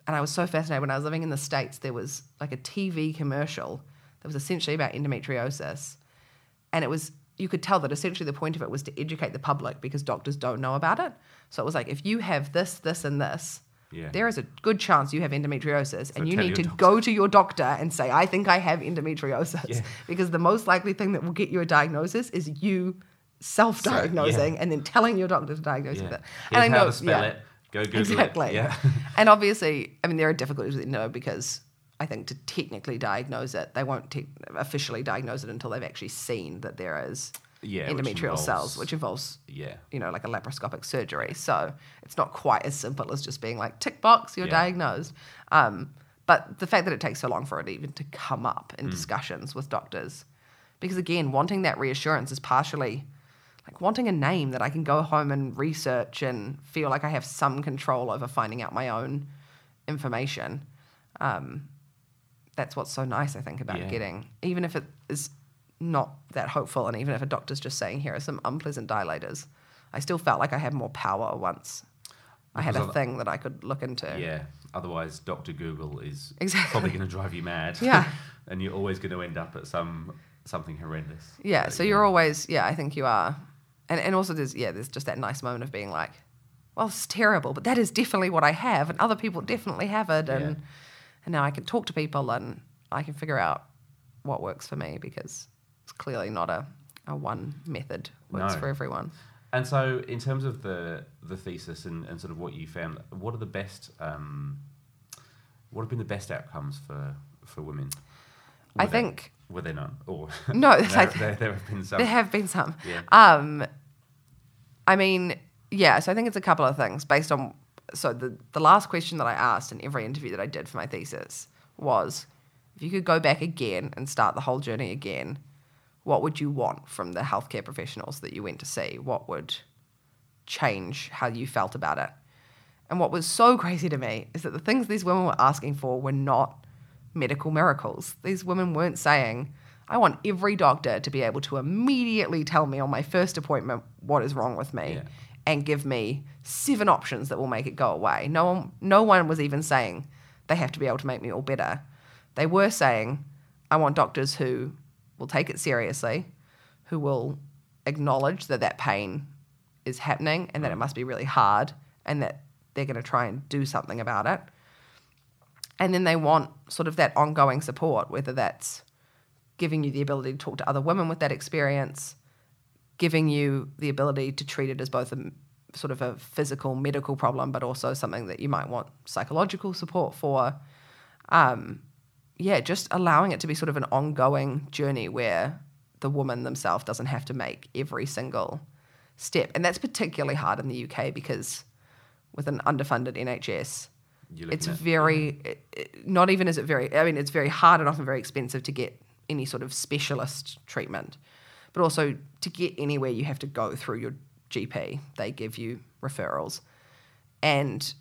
And I was so fascinated when I was living in the states. There was like a TV commercial that was essentially about endometriosis, and it was you could tell that essentially the point of it was to educate the public because doctors don't know about it. So it was like if you have this, this, and this, Yeah. there is a good chance you have endometriosis, and you need to your go to your doctor and say, "I think I have endometriosis," Yeah. [laughs] because the most likely thing that will get you a diagnosis is you self-diagnosing yeah. and then telling your doctor to diagnose yeah. with it. Here's and how to spell it. Go Google exactly. it. Yeah. [laughs] and obviously, I mean, there are difficulties with no because I think to technically diagnose it, they won't te- officially diagnose it until they've actually seen that there is Yeah, which endometrial cells, which involves yeah. you know, like a laparoscopic surgery. So it's not quite as simple as just being like, tick box, you're Yeah. diagnosed. Um, but the fact that it takes so long for it even to come up in discussions with doctors, because again, wanting that reassurance is partially like wanting a name that I can go home and research and feel like I have some control over finding out my own information. Um, that's what's so nice, I think, about Yeah. getting, even if it is not that hopeful, and even if a doctor's just saying, here are some unpleasant dilators, I still felt like I had more power once I had a thing that I could look into. Yeah. Otherwise, Doctor Google is Exactly. probably going to drive you mad. [laughs] Yeah. [laughs] and you're always going to end up at some something horrendous. Yeah, so you're always, yeah, I think you are. And, and also, there's, yeah, there's just that nice moment of being like, well, it's terrible, but that is definitely what I have, and other people definitely have it. And, Yeah. and now I can talk to people and I can figure out what works for me because it's clearly not a, a one method works No. for everyone. And so, in terms of the the thesis and, and sort of what you found, what are the best? Um, what have been the best outcomes for for women? I think- were there none? Or No, [laughs] there, like- there, there have been some. There have been some. Yeah. Um, I mean, yeah. So I think it's a couple of things based on. So the the last question that I asked in every interview that I did for my thesis was, if you could go back again and start the whole journey again, what would you want from the healthcare professionals that you went to see? What would change how you felt about it? And what was so [laughs] crazy to me is that the things these women were asking for were not medical miracles. These women weren't saying, I want every doctor to be able to immediately tell me on my first appointment what is wrong with me Yeah. and give me seven options that will make it go away. No one, no one was even saying they have to be able to make me all better. They were saying, I want doctors who will take it seriously, who will acknowledge that that pain is happening and that it must be really hard and that they're going to try and do something about it. And then they want sort of that ongoing support, whether that's giving you the ability to talk to other women with that experience, giving you the ability to treat it as both a sort of a physical medical problem, but also something that you might want psychological support for. Um, yeah, just allowing it to be sort of an ongoing journey where the woman themselves doesn't have to make every single step. And that's particularly hard in the UK because with an underfunded NHS, it's very, it, it- not even is it very, I mean, it's very hard and often very expensive to get any sort of specialist treatment. But also to get anywhere, you have to go through your GP. They give you referrals. And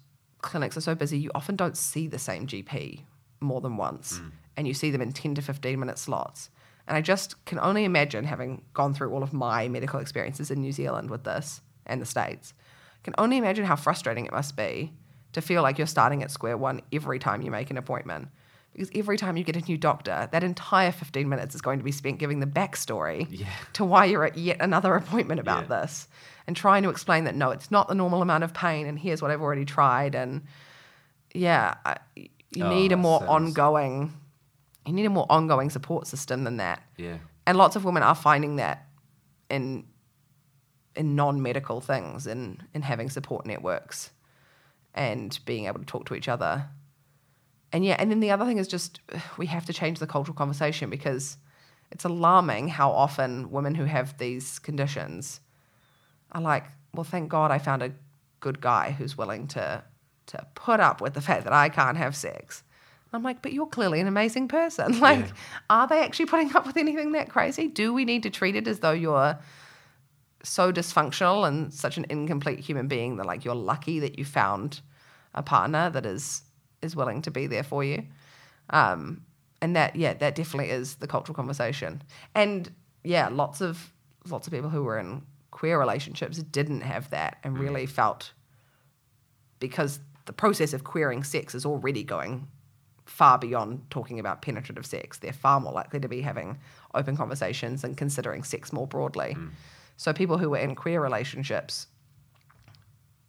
clinics are so busy, you often don't see the same GP more than once, and you see them in 10 to 15 minute slots. And I just can only imagine having gone through all of my medical experiences in New Zealand with this and the States, can only imagine how frustrating it must be to feel like you're starting at square one every time you make an appointment. Because every time you get a new doctor, that entire 15 minutes is going to be spent giving the backstory Yeah. to why you're at yet another appointment about Yeah. this and trying to explain that no, it's not the normal amount of pain and here's what I've already tried. And yeah, I, you Oh, need a more sounds- ongoing, you need a more ongoing support system than that. Yeah. And lots of women are finding that in in non-medical things in in having support networks and being able to talk to each other. And yeah, and then the other thing is just we have to change the cultural conversation because it's alarming how often women who have these conditions are like, well, thank God I found a good guy who's willing to to put up with the fact that I can't have sex. I'm like, but you're clearly an amazing person. [laughs] Like, Yeah. are they actually putting up with anything that crazy? Do we need to treat it as though you're so dysfunctional and such an incomplete human being that like you're lucky that you found a partner that is is willing to be there for you? Um, and that yeah, that definitely is the cultural conversation. And yeah, lots of lots of people who were in queer relationships didn't have that and really felt because the process of queering sex is already going far beyond talking about penetrative sex. They're far more likely to be having open conversations and considering sex more broadly. So people who were in queer relationships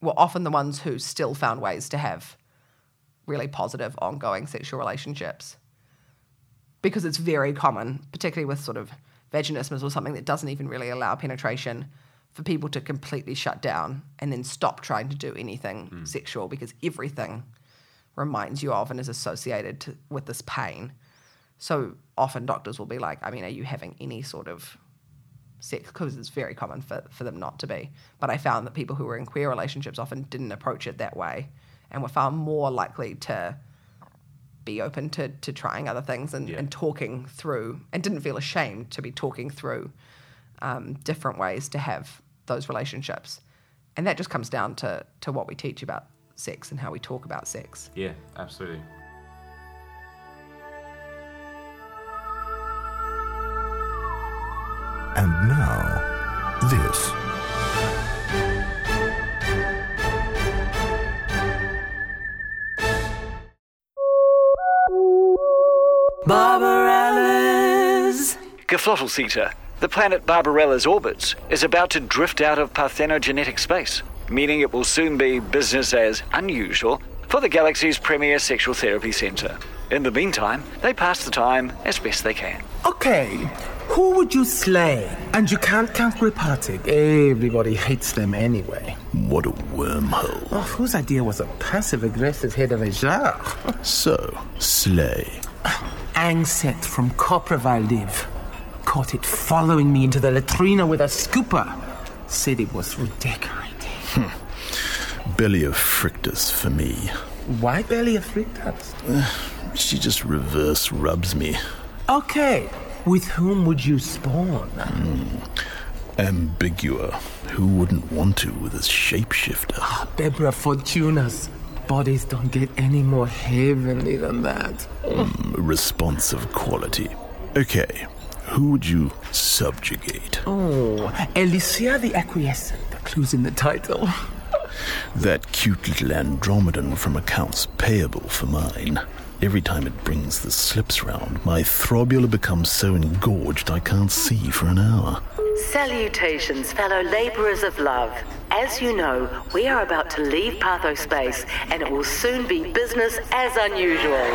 were often the ones who still found ways to have really positive ongoing sexual relationships because it's very common, particularly with sort of vaginismus or something that doesn't even really allow penetration, for people to completely shut down and then stop trying to do anything hmm. sexual because everything reminds you of and is associated to, with this pain. So often doctors will be like, I mean, are you having any sort of sex? Because it's very common for, for them not to be. But I found that people who were in queer relationships often didn't approach it that way and were far more likely to be open to, to trying other things and, Yeah. and talking through and didn't feel ashamed to be talking through um, different ways to have those relationships. And that just comes down to, to what we teach about sex and how we talk about sex. Yeah, absolutely. And now, this. Barbarella's. Geflottelceta, the planet Barbarella's orbits, is about to drift out of parthenogenetic space, meaning it will soon be business as unusual for the galaxy's premier sexual therapy center. In the meantime, they pass the time as best they can. Okay, who would you slay? And you can't count Gripatic. Everybody hates them anyway. What a wormhole. Oh, whose idea was a passive aggressive head of a jar? So, Slay. Angset from Copravaldiv. Caught it following me into the latrina with a scooper. Said it was redecorating. Hmm. Belly of Frictus for me. Why belly of fritas? She just reverse rubs me. Okay, with whom would you spawn? Ambigua. Who wouldn't want to with a shapeshifter? Ah, Debra Fortunas. Bodies don't get any more heavenly than that. Mm, Responsive quality. Okay, who would you subjugate? Oh, Alicia the Acquiescent. The clue's in the title. [laughs] That cute little Andromedan from accounts payable for mine. Every time it brings the slips round, my throbula becomes so engorged I can't see for an hour. Salutations, fellow labourers of love. As you know, we are about to leave Patho Space, and it will soon be business as unusual.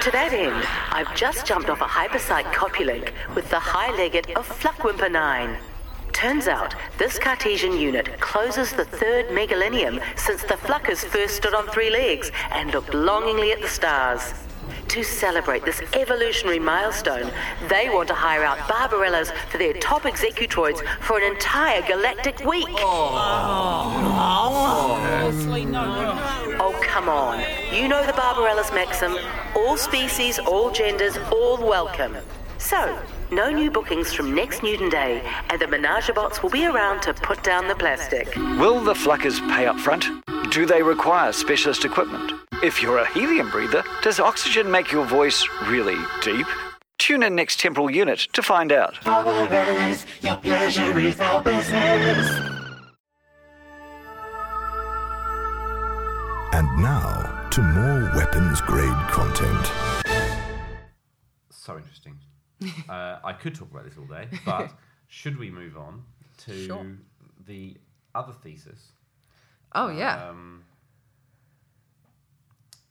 to that end, I've just jumped off a hypersite copulink with the high legate of Fluckwhimper 9. Turns out, this Cartesian unit closes the third megalenium since the Fluckers first stood on three legs and looked longingly at the stars. To celebrate this evolutionary milestone, they want to hire out Barbarellas for their top executroids for an entire galactic week. Oh, come on. You know the Barbarella's maxim all species, all genders, all welcome. So, no new bookings from next Newton Day, and the Menagerbots will be around to put down the plastic. Will the Fluckers pay up front? Do they require specialist equipment? If you're a helium breather, does oxygen make your voice really deep? Tune in next temporal unit to find out. Your pleasure is our business. And now to more weapons grade content. So interesting. Uh, I could talk about this all day, but [laughs] should we move on to Sure. the other thesis? Oh yeah. Um,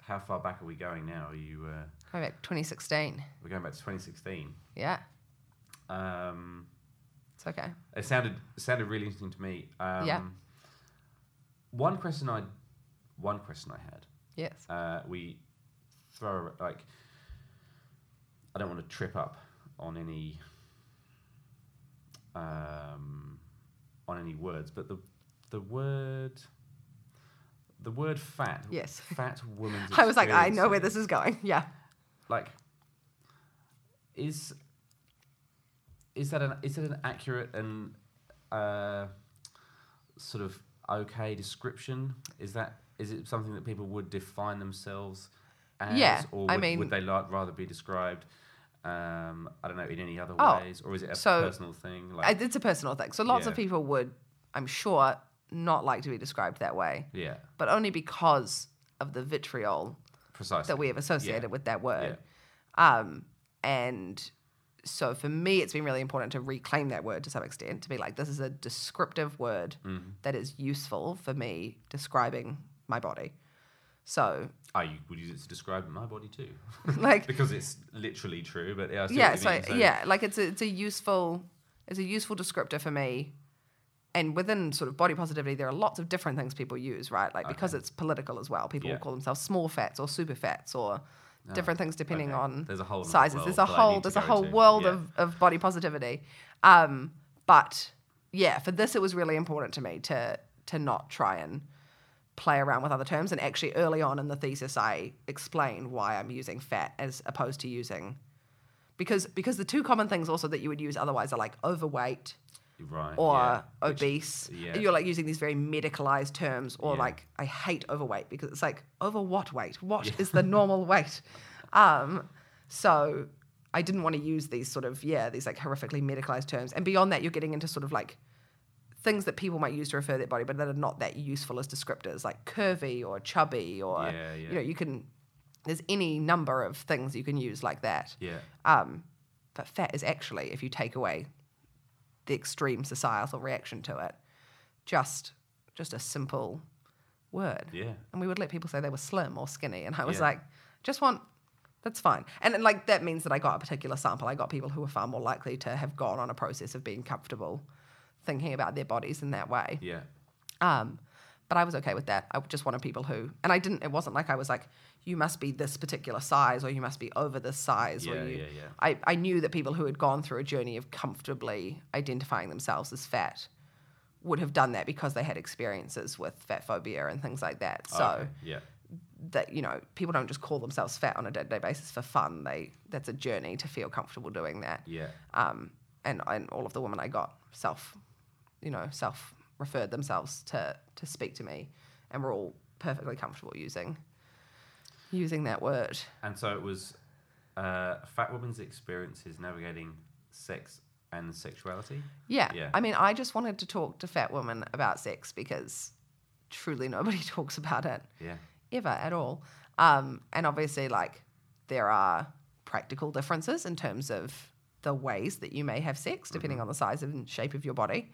how far back are we going now? Are you? Uh, Going back to 2016. we're going back to 2016. Yeah. Um, It's okay. it sounded it sounded really interesting to me. Um, Yeah. One question I, one question I had. Yes. Uh, we throw like. I don't want to trip up on any. Um, on any words, but the the word. The word fat. Yes. Fat woman's. [laughs] I was like, I know where this is going. [laughs] Yeah. like is is that an is it an accurate and uh, sort of okay description? Is that is it something that people would define themselves as, Yeah, or I would, mean- would they like rather be described? Um, I don't know in any other Oh, ways, or is it a so personal thing? I- It's a personal thing. So lots of people would, I'm sure, not like to be described that way, yeah, but only because of the vitriol precisely. that we have associated Yeah. with that word. Um, and so for me, it's been really important to reclaim that word to some extent, to be like, this is a descriptive word Mm-hmm. that is useful for me describing my body. So, I would use it to describe my body too, [laughs] like, because it's literally true. But yeah, yeah, so, mean, so yeah, like it's a, it's a useful, it's a useful descriptor for me. And within sort of body positivity, there are lots of different things people use, right? Like because it's political as well. People Yeah. will call themselves small fats or super fats or different things depending okay. on There's a whole sizes. world There's a whole there's a whole to. world Yeah. of, of body positivity. Um, but yeah, for this it was really important to me to to not try and play around with other terms. And actually early on in the thesis I explained why I'm using fat as opposed to using because because the two common things also that you would use otherwise are like overweight right, or yeah. Which- obese. yeah. You're like using these very medicalized terms, or Yeah. like I hate overweight because it's like over what weight? What is the normal weight? [laughs] Um, so I didn't want to use these sort of yeah these like horrifically medicalized terms. And beyond that, you're getting into sort of like things that people might use to refer their body, but that are not that useful as descriptors, like curvy or chubby, or Yeah, yeah. you know you can. There's any number of things you can use like that. yeah. Um, but fat is actually, if you take away the extreme societal reaction to it, just just a simple word. Yeah. And we would let people say they were slim or skinny, and I was Yeah. like, just want. That's fine, and like that means that I got a particular sample. I got people who were far more likely to have gone on a process of being comfortable, thinking about their bodies in that way. Yeah. Um, but I was okay with that. I just wanted people who, and I didn't. It wasn't like I was like, you must be this particular size or you must be over this size. Yeah, or you, yeah, yeah. I, I knew that people who had gone through a journey of comfortably identifying themselves as fat would have done that because they had experiences with fat phobia and things like that. So Okay, yeah. that you know, people don't just call themselves fat on a day-to-day basis for fun. They that's a journey to feel comfortable doing that. Yeah. Um, and and all of the women I got self, you know, self referred themselves to to speak to me, and were all perfectly comfortable using using that word. And so it was uh, fat women's experiences navigating sex and sexuality. Yeah. Yeah. I mean, I just wanted to talk to fat women about sex because truly nobody [laughs] talks about it Yeah. ever at all. Um, and obviously, like, there are practical differences in terms of the ways that you may have sex, depending on the size and shape of your body.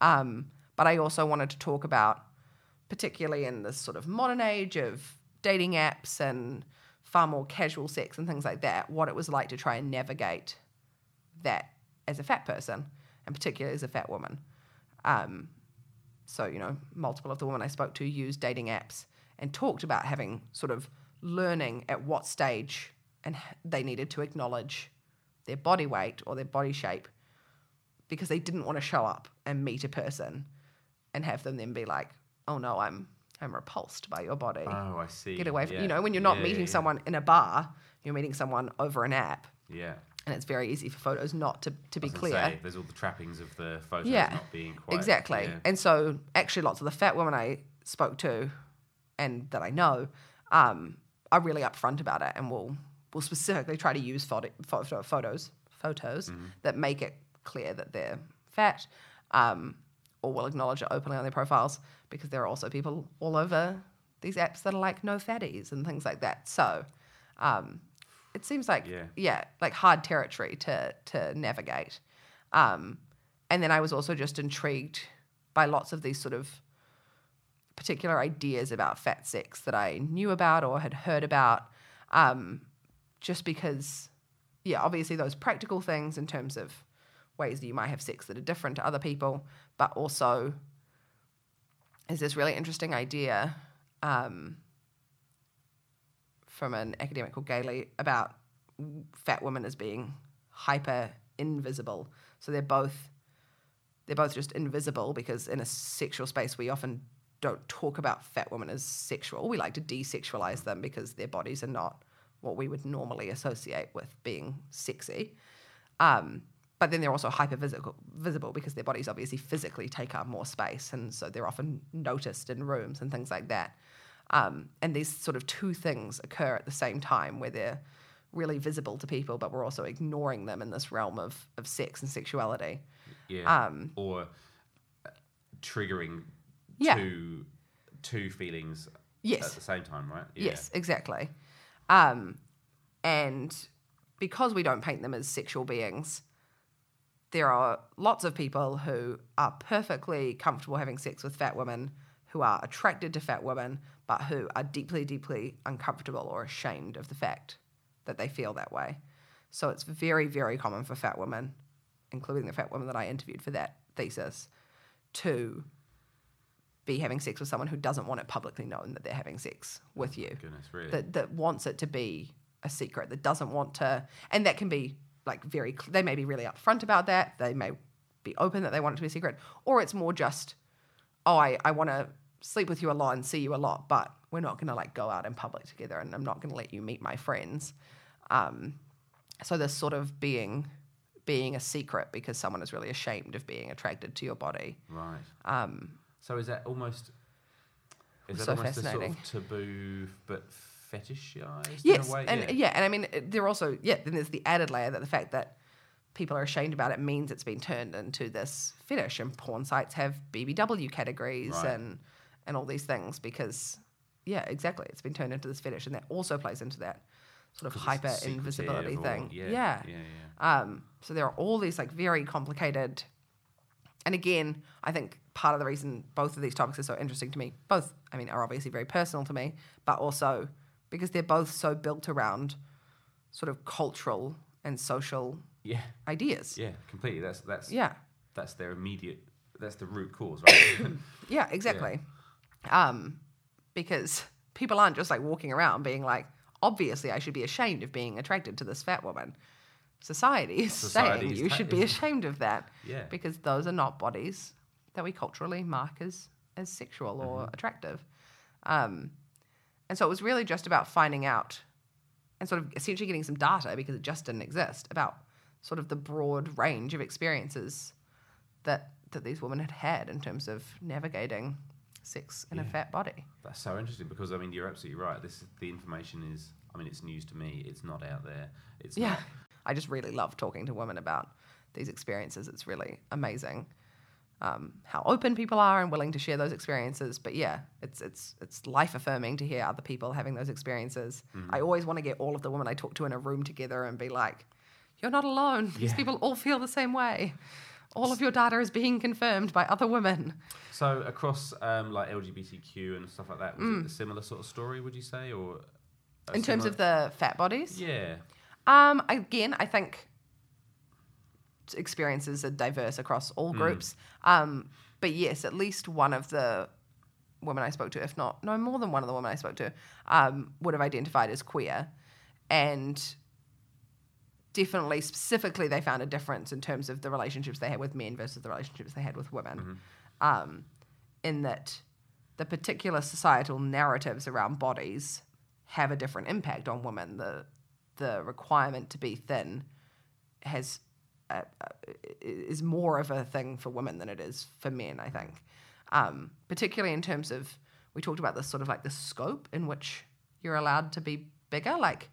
Um, but I also wanted to talk about, particularly in this sort of modern age of dating apps and far more casual sex and things like that, what it was like to try and navigate that as a fat person, and particularly as a fat woman. Um, so, you know, multiple of the women I spoke to used dating apps and talked about having sort of learning at what stage and they needed to acknowledge their body weight or their body shape because they didn't want to show up and meet a person and have them then be like, "Oh no, I'm I'm repulsed by your body. Oh, I see. Get away from Yeah. you know when you're not Yeah, meeting yeah, someone in a bar, you're meeting someone over an app, Yeah. and it's very easy for photos not to to be I was gonna clear. say, there's all the trappings of the photos yeah, not being quite exactly. And so, actually, lots of the fat women I spoke to and that I know um, are really upfront about it and will will specifically try to use photo, photo, photos photos that make it clear that they're fat, um, or will acknowledge it openly on their profiles because there are also people all over these apps that are like no fatties and things like that. So um, it seems like Yeah. yeah, like hard territory to to navigate. Um, and then I was also just intrigued by lots of these sort of particular ideas about fat sex that I knew about or had heard about, um, just because, yeah, obviously those practical things in terms of ways that you might have sex that are different to other people, but also is this really interesting idea um, from an academic called Gailey about fat women as being hyper invisible. So they're both they're both just invisible because in a sexual space we often don't talk about fat women as sexual. We like to desexualize them because their bodies are not what we would normally associate with being sexy. Um, but then they're also hyper visible, because their bodies obviously physically take up more space, and so they're often noticed in rooms and things like that. Um, and these sort of two things occur at the same time, where they're really visible to people, but we're also ignoring them in this realm of of sex and sexuality. Yeah. Um, or uh, triggering Yeah. two two feelings Yes. at the same time, right? Yeah. Yes, exactly. Um, and because we don't paint them as sexual beings, there are lots of people who are perfectly comfortable having sex with fat women, who are attracted to fat women, but who are deeply, deeply uncomfortable or ashamed of the fact that they feel that way. So it's very, very common for fat women, including the fat women that I interviewed for that thesis, to be having sex with someone who doesn't want it publicly known that they're having sex with oh you. Goodness, really? That that wants it to be a secret. That doesn't want to, and that can be like very. cl- They may be really upfront about that. They may be open that they want it to be a secret, or it's more just, oh, I I want to sleep with you a lot and see you a lot, but we're not going to like go out in public together, and I'm not going to let you meet my friends. Um, so this sort of being being a secret because someone is really ashamed of being attracted to your body. Right. Um, So is that almost is that So almost a sort of taboo but fetishized Yes, in a way? and yeah. and I mean, they're also yeah. Then there's the added layer that the fact that people are ashamed about it means it's been turned into this fetish, and porn sites have BBW categories Right. and and all these things because yeah, exactly, it's been turned into this fetish, and that also plays into that sort of hyper invisibility thing. yeah, yeah, yeah, yeah. Um, so there are all these like very complicated. And again, I think part of the reason both of these topics are so interesting to me, both, I mean, are obviously very personal to me, but also because they're both so built around sort of cultural and social Yeah. ideas. Yeah, completely. That's that's Yeah. That's their immediate. That's the root cause, right? [coughs] Yeah, exactly. Um, because people aren't just like walking around being like, obviously, I should be ashamed of being attracted to this fat woman. Society is Society saying is you ta- should be ashamed of that. Yeah. Because those are not bodies that we culturally mark as, as sexual or attractive. Um, and so it was really just about finding out and sort of essentially getting some data because it just didn't exist about sort of the broad range of experiences that that these women had had in terms of navigating sex in a fat body. That's so interesting because I mean you're absolutely right. This is, the information is. I mean, it's news to me. It's not out there. It's Yeah. not. I just really love talking to women about these experiences. It's really amazing um, how open people are and willing to share those experiences. But yeah, it's it's it's life affirming to hear other people having those experiences. I always want to get all of the women I talk to in a room together and be like, "You're not alone. These people all feel the same way. All of your data is being confirmed by other women." So across um, like LGBTQ and stuff like that, was Mm. it a similar sort of story? Would you say, or In terms of the fat bodies, yeah, Um, again, I think experiences are diverse across all groups. Um, but yes, at least one of the women I spoke to, if not no more than one of the women I spoke to, um, would have identified as queer, and definitely specifically they found a difference in terms of the relationships they had with men versus the relationships they had with women. Um, in that the particular societal narratives around bodies have a different impact on women. The the requirement to be thin has uh, is more of a thing for women than it is for men. I think, um, particularly in terms of we talked about this sort of like the scope in which you're allowed to be bigger. Like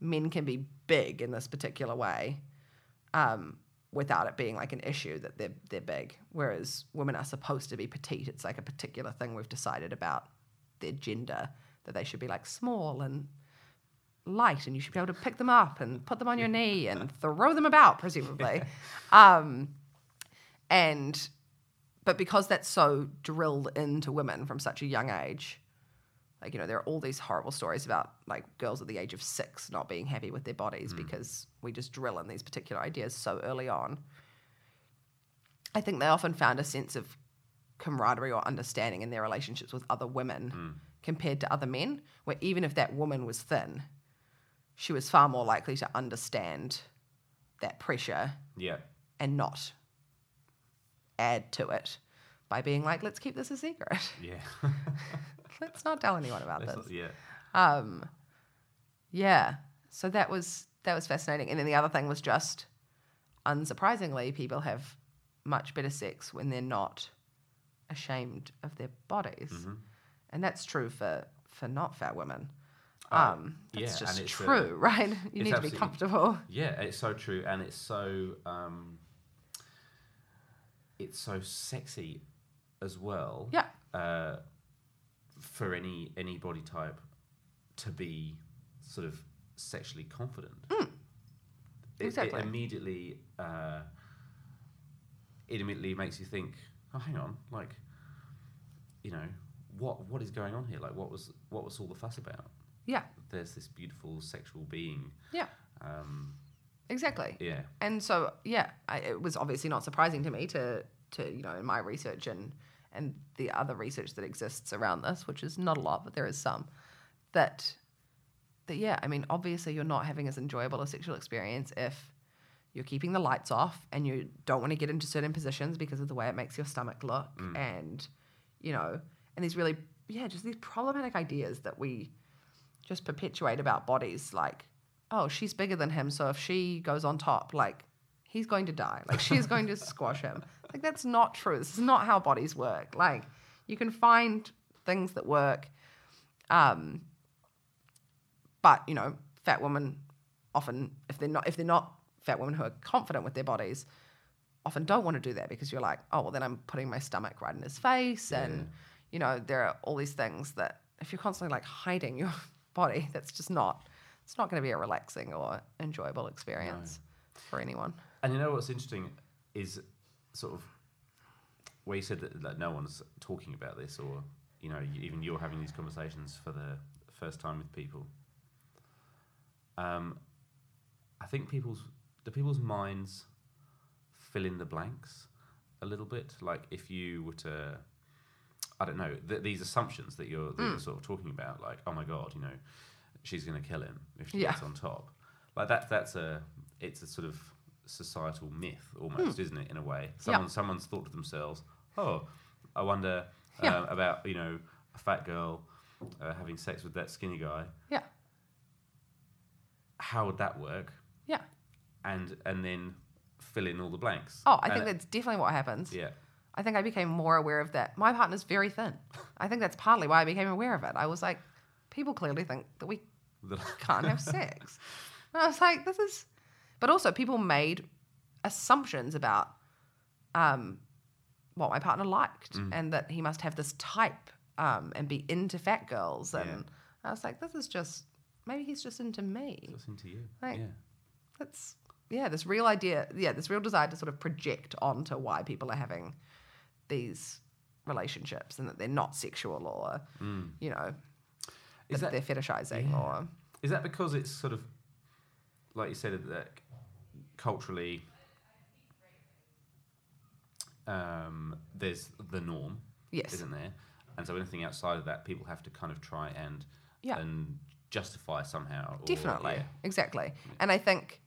men can be big in this particular way um, without it being like an issue that they're, they're big, whereas women are supposed to be petite. It's like a particular thing we've decided about their gender that they should be like small and light and you should be able to pick them up and put them on your knee and throw them about [laughs] presumably. Um, and but because that's so drilled into women from such a young age like you know there are all these horrible stories about like girls at the age of six not being happy with their bodies because we just drill in these particular ideas so early on. I think they often found a sense of camaraderie or understanding in their relationships with other women compared to other men where even if that woman was thin she was far more likely to understand that pressure Yeah. and not add to it by being like, let's keep this a secret. [laughs] Yeah. [laughs] let's not tell anyone about That's this. not- yeah. Um, yeah. So that was that was fascinating. And then the other thing was just, unsurprisingly, people have much better sex when they're not ashamed of their bodies, Mm-hmm. and that's true for for not fat women. Um, yeah, and just it's, uh, true, [laughs] right? You need to be comfortable. Yeah, it's so true, and it's so um, it's so sexy as well. Yeah. Uh, for any any body type to be sort of sexually confident. It- Hmm. Exactly. It, immediately, uh, it immediately makes you think. Oh, hang on, like, you know, what what is going on here? Like, what was what was all the fuss about? Yeah, There's this beautiful sexual being. yeah, Um, exactly. yeah. and so yeah, I, it was obviously not surprising to me to to you know in my research and and the other research that exists around this, which is not a lot, but there is some that that yeah, I mean obviously you're not having as enjoyable a sexual experience if you're keeping the lights off and you don't want to get into certain positions because of the way it makes your stomach look and you know and these really yeah just these problematic ideas that we just perpetuate about bodies like oh she's bigger than him so if she goes on top like he's going to die. Like she's going to [laughs] squash him. Like that's not true. This is not how bodies work. Like you can find things that work um but you know fat women often if they're not if they're not fat women who are confident with their bodies often don't want to do that because you're like oh well then i'm putting my stomach right in his face and you know there are all these things that if you're constantly like hiding your body that's just not it's not going to be a relaxing or enjoyable experience for anyone And you know what's interesting is sort of where you said that, that no one's talking about this, or you know, even you're having these conversations for the first time with people. Um, I think people's do people's minds fill in the blanks a little bit. Like if you were to, I don't know, th- these assumptions that you're that Hmm. you're sort of talking about, like oh my god, you know, she's going to kill him if she Yeah. gets on top. Like that, that's a it's a sort of societal myth almost, isn't it? In a way, someone someone's thought to themselves, oh, I wonder Yeah. uh, about you know a fat girl uh, having sex with that skinny guy. yeah How would that work? yeah And and then fill in all the blanks. oh i And think that's definitely what happens yeah. I think I became more aware of that. My partner's very thin. I think that's partly why I became aware of it. I was like, people clearly think that we can't have [laughs] sex. And I was like, this is. But also, people made assumptions about um, what my partner liked Mm. and that he must have this type um, and be into fat girls. And Yeah. I was like, this is just. Maybe he's just into me. That's into you. Like- yeah. That's yeah, this real idea, yeah, this real desire to sort of project onto why people are having these relationships and that they're not sexual or you know Is that, that- they're fetishizing or Is that because it's sort of like you said that culturally um, there's the norm, Yes. isn't there? And so anything outside of that, people have to kind of try and Yeah. and justify somehow. or- definitely yeah. exactly and i think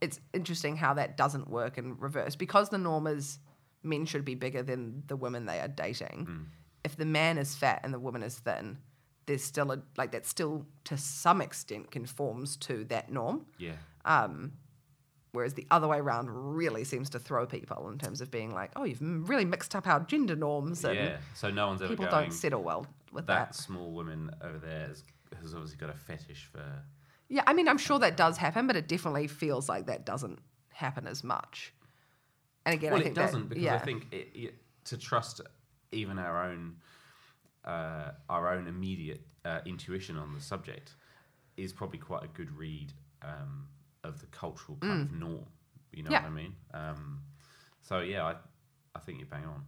it's interesting how that doesn't work in reverse because the norm is men should be bigger than the women they are dating Hmm. if the man is fat and the woman is thin there's still a like that still to some extent conforms to that norm Yeah. Um, whereas the other way around really seems to throw people in terms of being like, oh, you've m- really mixed up our gender norms and yeah. So no one's ever people going. don't settle well with that that. small woman over there has, has obviously got a fetish for. Yeah, I mean, I'm sure that does happen, but it definitely feels like that doesn't happen as much. And again, well, it doesn't that, because yeah. I think it, it, to trust even our own uh, our own immediate uh, intuition on the subject is probably quite a good read um, of the cultural kind of norm. You know Mm. Yeah. what I mean? Um, so yeah, I I think you're bang on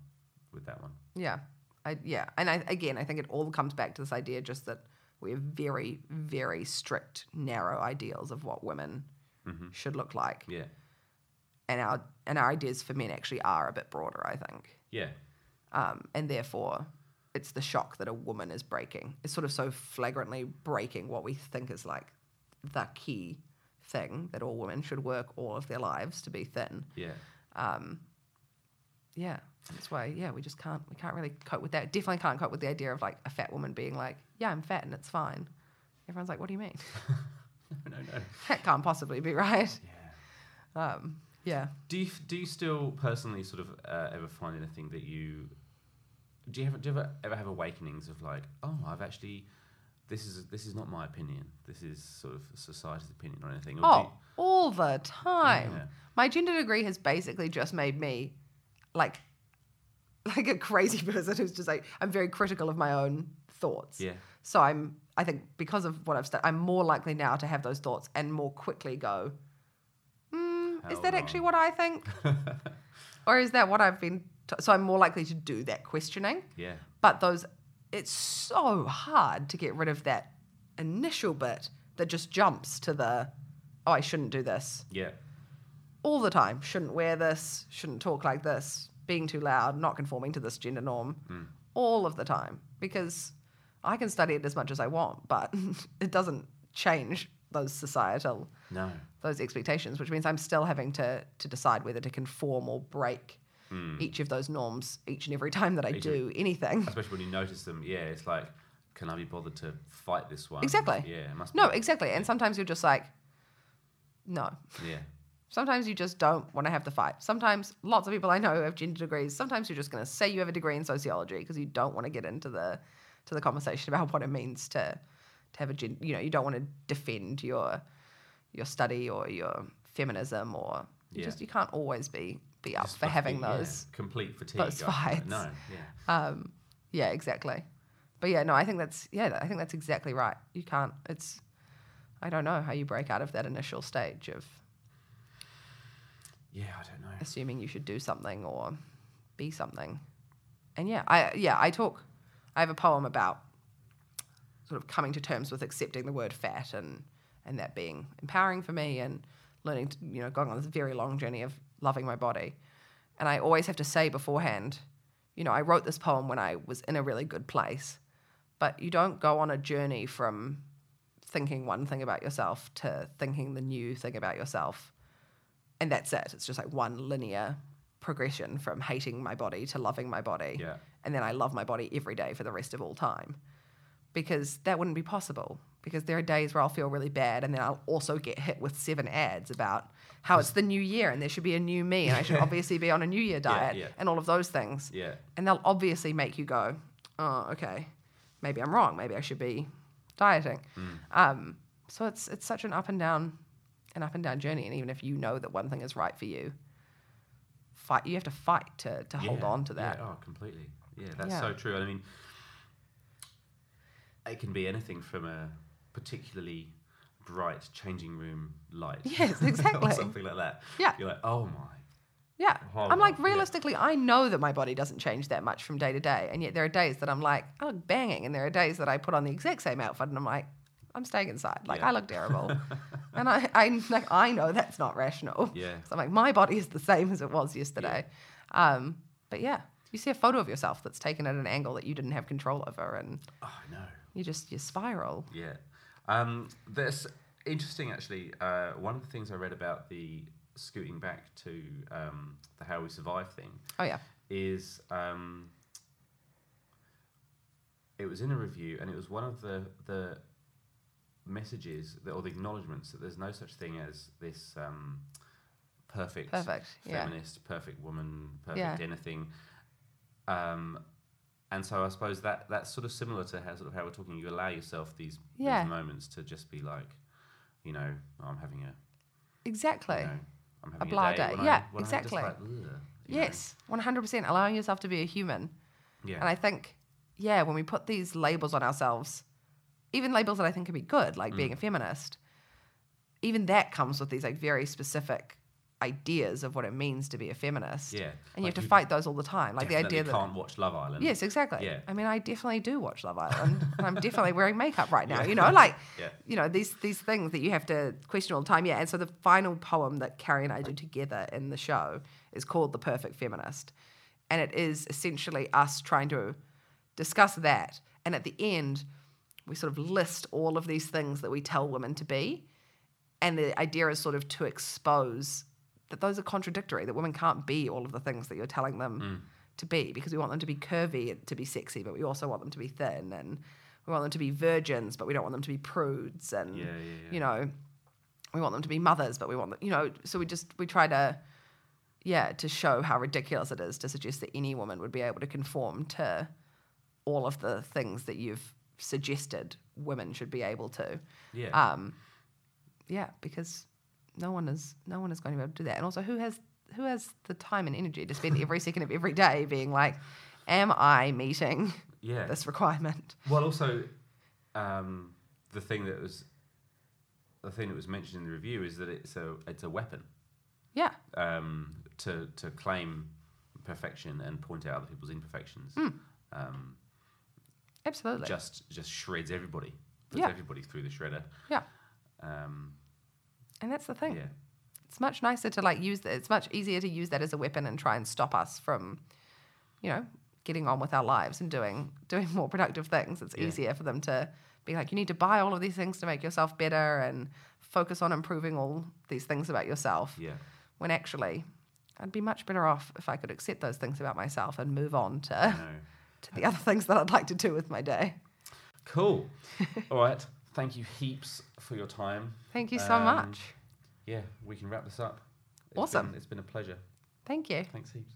with that one. Yeah, I, yeah, and I, again, I think it all comes back to this idea just that we have very, very strict, narrow ideals of what women should look like, Yeah, and our and our ideas for men actually are a bit broader, I think, yeah, um, and therefore, it's the shock that a woman is breaking. It's sort of so flagrantly breaking what we think is like the key thing that all women should work all of their lives to be thin. yeah. Yeah, that's why. Yeah, we just can't. We can't really cope with that. Definitely can't cope with the idea of like a fat woman being like, "Yeah, I'm fat and it's fine." Everyone's like, "What do you mean?" [laughs] No, no, no. that can't possibly be right. Yeah. Um, yeah. Do you do you still personally sort of uh, ever find anything that you do you ever do you ever, ever have awakenings of like oh I've actually this is this is not my opinion this is sort of society's opinion or anything or Oh, you- all the time. Yeah. My gender degree has basically just made me like [laughs] like a crazy person who's just like I'm very critical of my own thoughts. Yeah. So I'm I think because of what I've studied, I'm more likely now to have those thoughts and more quickly go, is that no. actually what I think? [laughs] or is that what I've been t- so I'm more likely to do that questioning. yeah But those, it's so hard to get rid of that initial bit that just jumps to the, oh, I shouldn't do this yeah all the time. Shouldn't wear this, shouldn't talk like this, being too loud, not conforming to this gender norm, hmm. all of the time. Because I can study it as much as I want, but [laughs] it doesn't change those societal no those expectations, which means I'm still having to to decide whether to conform or break hmm. each of those norms each and every time that I Each do anything. especially when you notice them yeah it's like can I be bothered to fight this one Exactly. yeah it must No, be, exactly. And sometimes you're just like, no. yeah Sometimes you just don't want to have the fight. Sometimes lots of people I know have gender degrees. Sometimes you're just going to say you have a degree in sociology because you don't want to get into the to the conversation about what it means to to have a gen, you know, you don't want to defend your your study or your feminism or you Yeah. just you can't always be be up Just for having fucking, yeah, those complete fatigue those fights. no yeah um, yeah, exactly. But yeah, no, I think that's yeah, I think that's exactly right. You can't. It's I don't know how you break out of that initial stage of yeah I don't know assuming you should do something or be something. And yeah, I yeah, I talk. I have a poem about sort of coming to terms with accepting the word fat and and that being empowering for me and learning to, you know going on this very long journey of loving my body. And I always have to say beforehand, you know, I wrote this poem when I was in a really good place, but you don't go on a journey from thinking one thing about yourself to thinking the new thing about yourself and that's it. It's just like one linear progression from hating my body to loving my body. Yeah. And then I love my body every day for the rest of all time. Because that wouldn't be possible. Because there are days where I'll feel really bad and then I'll also get hit with seven ads about how it's the new year and there should be a new me and I should [laughs] obviously be on a new year diet yeah. and all of those things. Yeah. And they'll obviously make you go, oh, okay, maybe I'm wrong. Maybe I should be dieting. Um, so it's it's such an up and down, an up and down journey. And even if you know that one thing is right for you, fight. You have to fight to to hold on to that. Yeah, oh, completely. Yeah, that's Yeah. so true. I mean, it can be anything from a particularly bright changing room light. Yes, [laughs] exactly. or something like that. Yeah. You're like, oh my. Yeah. Horrible, I'm like, yeah. realistically, I know that my body doesn't change that much from day to day. And yet there are days that I'm like, I look banging. And there are days that I put on the exact same outfit and I'm like, I'm staying inside. Like, Yeah. I look terrible. [laughs] and I, I, like, I know that's not rational. Yeah. So I'm like, my body is the same as it was yesterday. Um, but yeah, you see a photo of yourself that's taken at an angle that you didn't have control over and Oh no. You just, you spiral. Yeah. Um, interesting actually. Uh, one of the things I read about the scooting back to um, the how we survive thing Oh, yeah. is um, it was in a review and it was one of the the messages that, or the acknowledgements that there's no such thing as this um, perfect, Perfect, yeah. feminist, perfect woman, perfect Yeah. anything. Um, and so I suppose that that's sort of similar to how sort of how we're talking. You allow yourself these, Yeah. these moments to just be like, you know, I'm having a, Exactly. you know, I'm having blah a day. day. Yeah, I'm exactly. like, "Ugh," you know. Yes, one hundred percent. Allowing yourself to be a human. Yeah. And I think, yeah, when we put these labels on ourselves, even labels that I think could be good, Mm. like being a feminist, even that comes with these like very specific ideas of what it means to be a feminist. Yeah, And you have to you fight those all the time. Like the idea that you can't watch Love Island. Yes, exactly. Yeah. I mean, I definitely do watch Love Island, [laughs] and I'm definitely wearing makeup right now. You know, like, [laughs] Yeah. you know, these these things that you have to question all the time. Yeah, and so the final poem that Carrie and I do together in the show is called "The Perfect Feminist," and it is essentially us trying to discuss that, and at the end, we sort of list all of these things that we tell women to be, and the idea is sort of to expose that those are contradictory, that women can't be all of the things that you're telling them Mm. to be, because we want them to be curvy and to be sexy, but we also want them to be thin, and we want them to be virgins, but we don't want them to be prudes, and Yeah, yeah, yeah. you know, we want them to be mothers, but we want them, you know, so we just we try to, yeah, to show how ridiculous it is to suggest that any woman would be able to conform to all of the things that you've suggested women should be able to. Yeah. Um, yeah, because no one is no one is going to be able to do that. And also, who has who has the time and energy to spend every second of every day being like, "Am I meeting Yeah. this requirement?" Well, also, um, the thing that was the thing that was mentioned in the review is that it's a it's a weapon Yeah, um, to to claim perfection and point out other people's imperfections. Hmm. Um, absolutely. just just shreds everybody, puts Yeah. everybody through the shredder. yeah, Um, and that's the thing. yeah, It's much nicer to like use that. It's much easier to use that as a weapon and try and stop us from, you know, getting on with our lives and doing doing more productive things. It's Yeah. easier for them to be like, you need to buy all of these things to make yourself better and focus on improving all these things about yourself. yeah, when actually I'd be much better off if I could accept those things about myself and move on to, to the other things that I'd like to do with my day. Cool. [laughs] All right. Thank you heaps for your time. Thank you so Um, much. Yeah, we can wrap this up. It's Awesome. Been, it's been a pleasure. Thank you. Thanks heaps.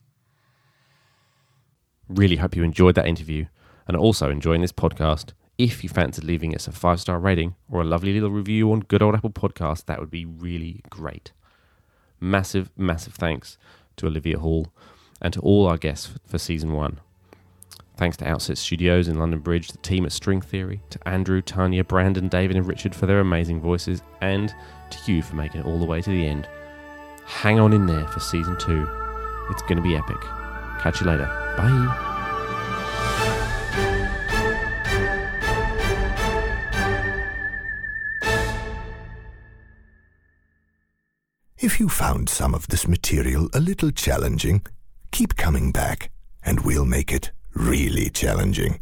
Really hope you enjoyed that interview and are also enjoying this podcast. If you fancied leaving us a five star rating or a lovely little review on Good Old Apple Podcast, that would be really great. Massive, massive thanks to Olivia Hall and to all our guests for season one. Thanks to Outset Studios in London Bridge, the team at String Theory, to Andrew, Tanya, Brandon, David, and Richard for their amazing voices, and to you for making it all the way to the end. Hang on in there for season two. It's going to be epic. Catch you later. Bye. If you found some of this material a little challenging, keep coming back, and we'll make it really challenging.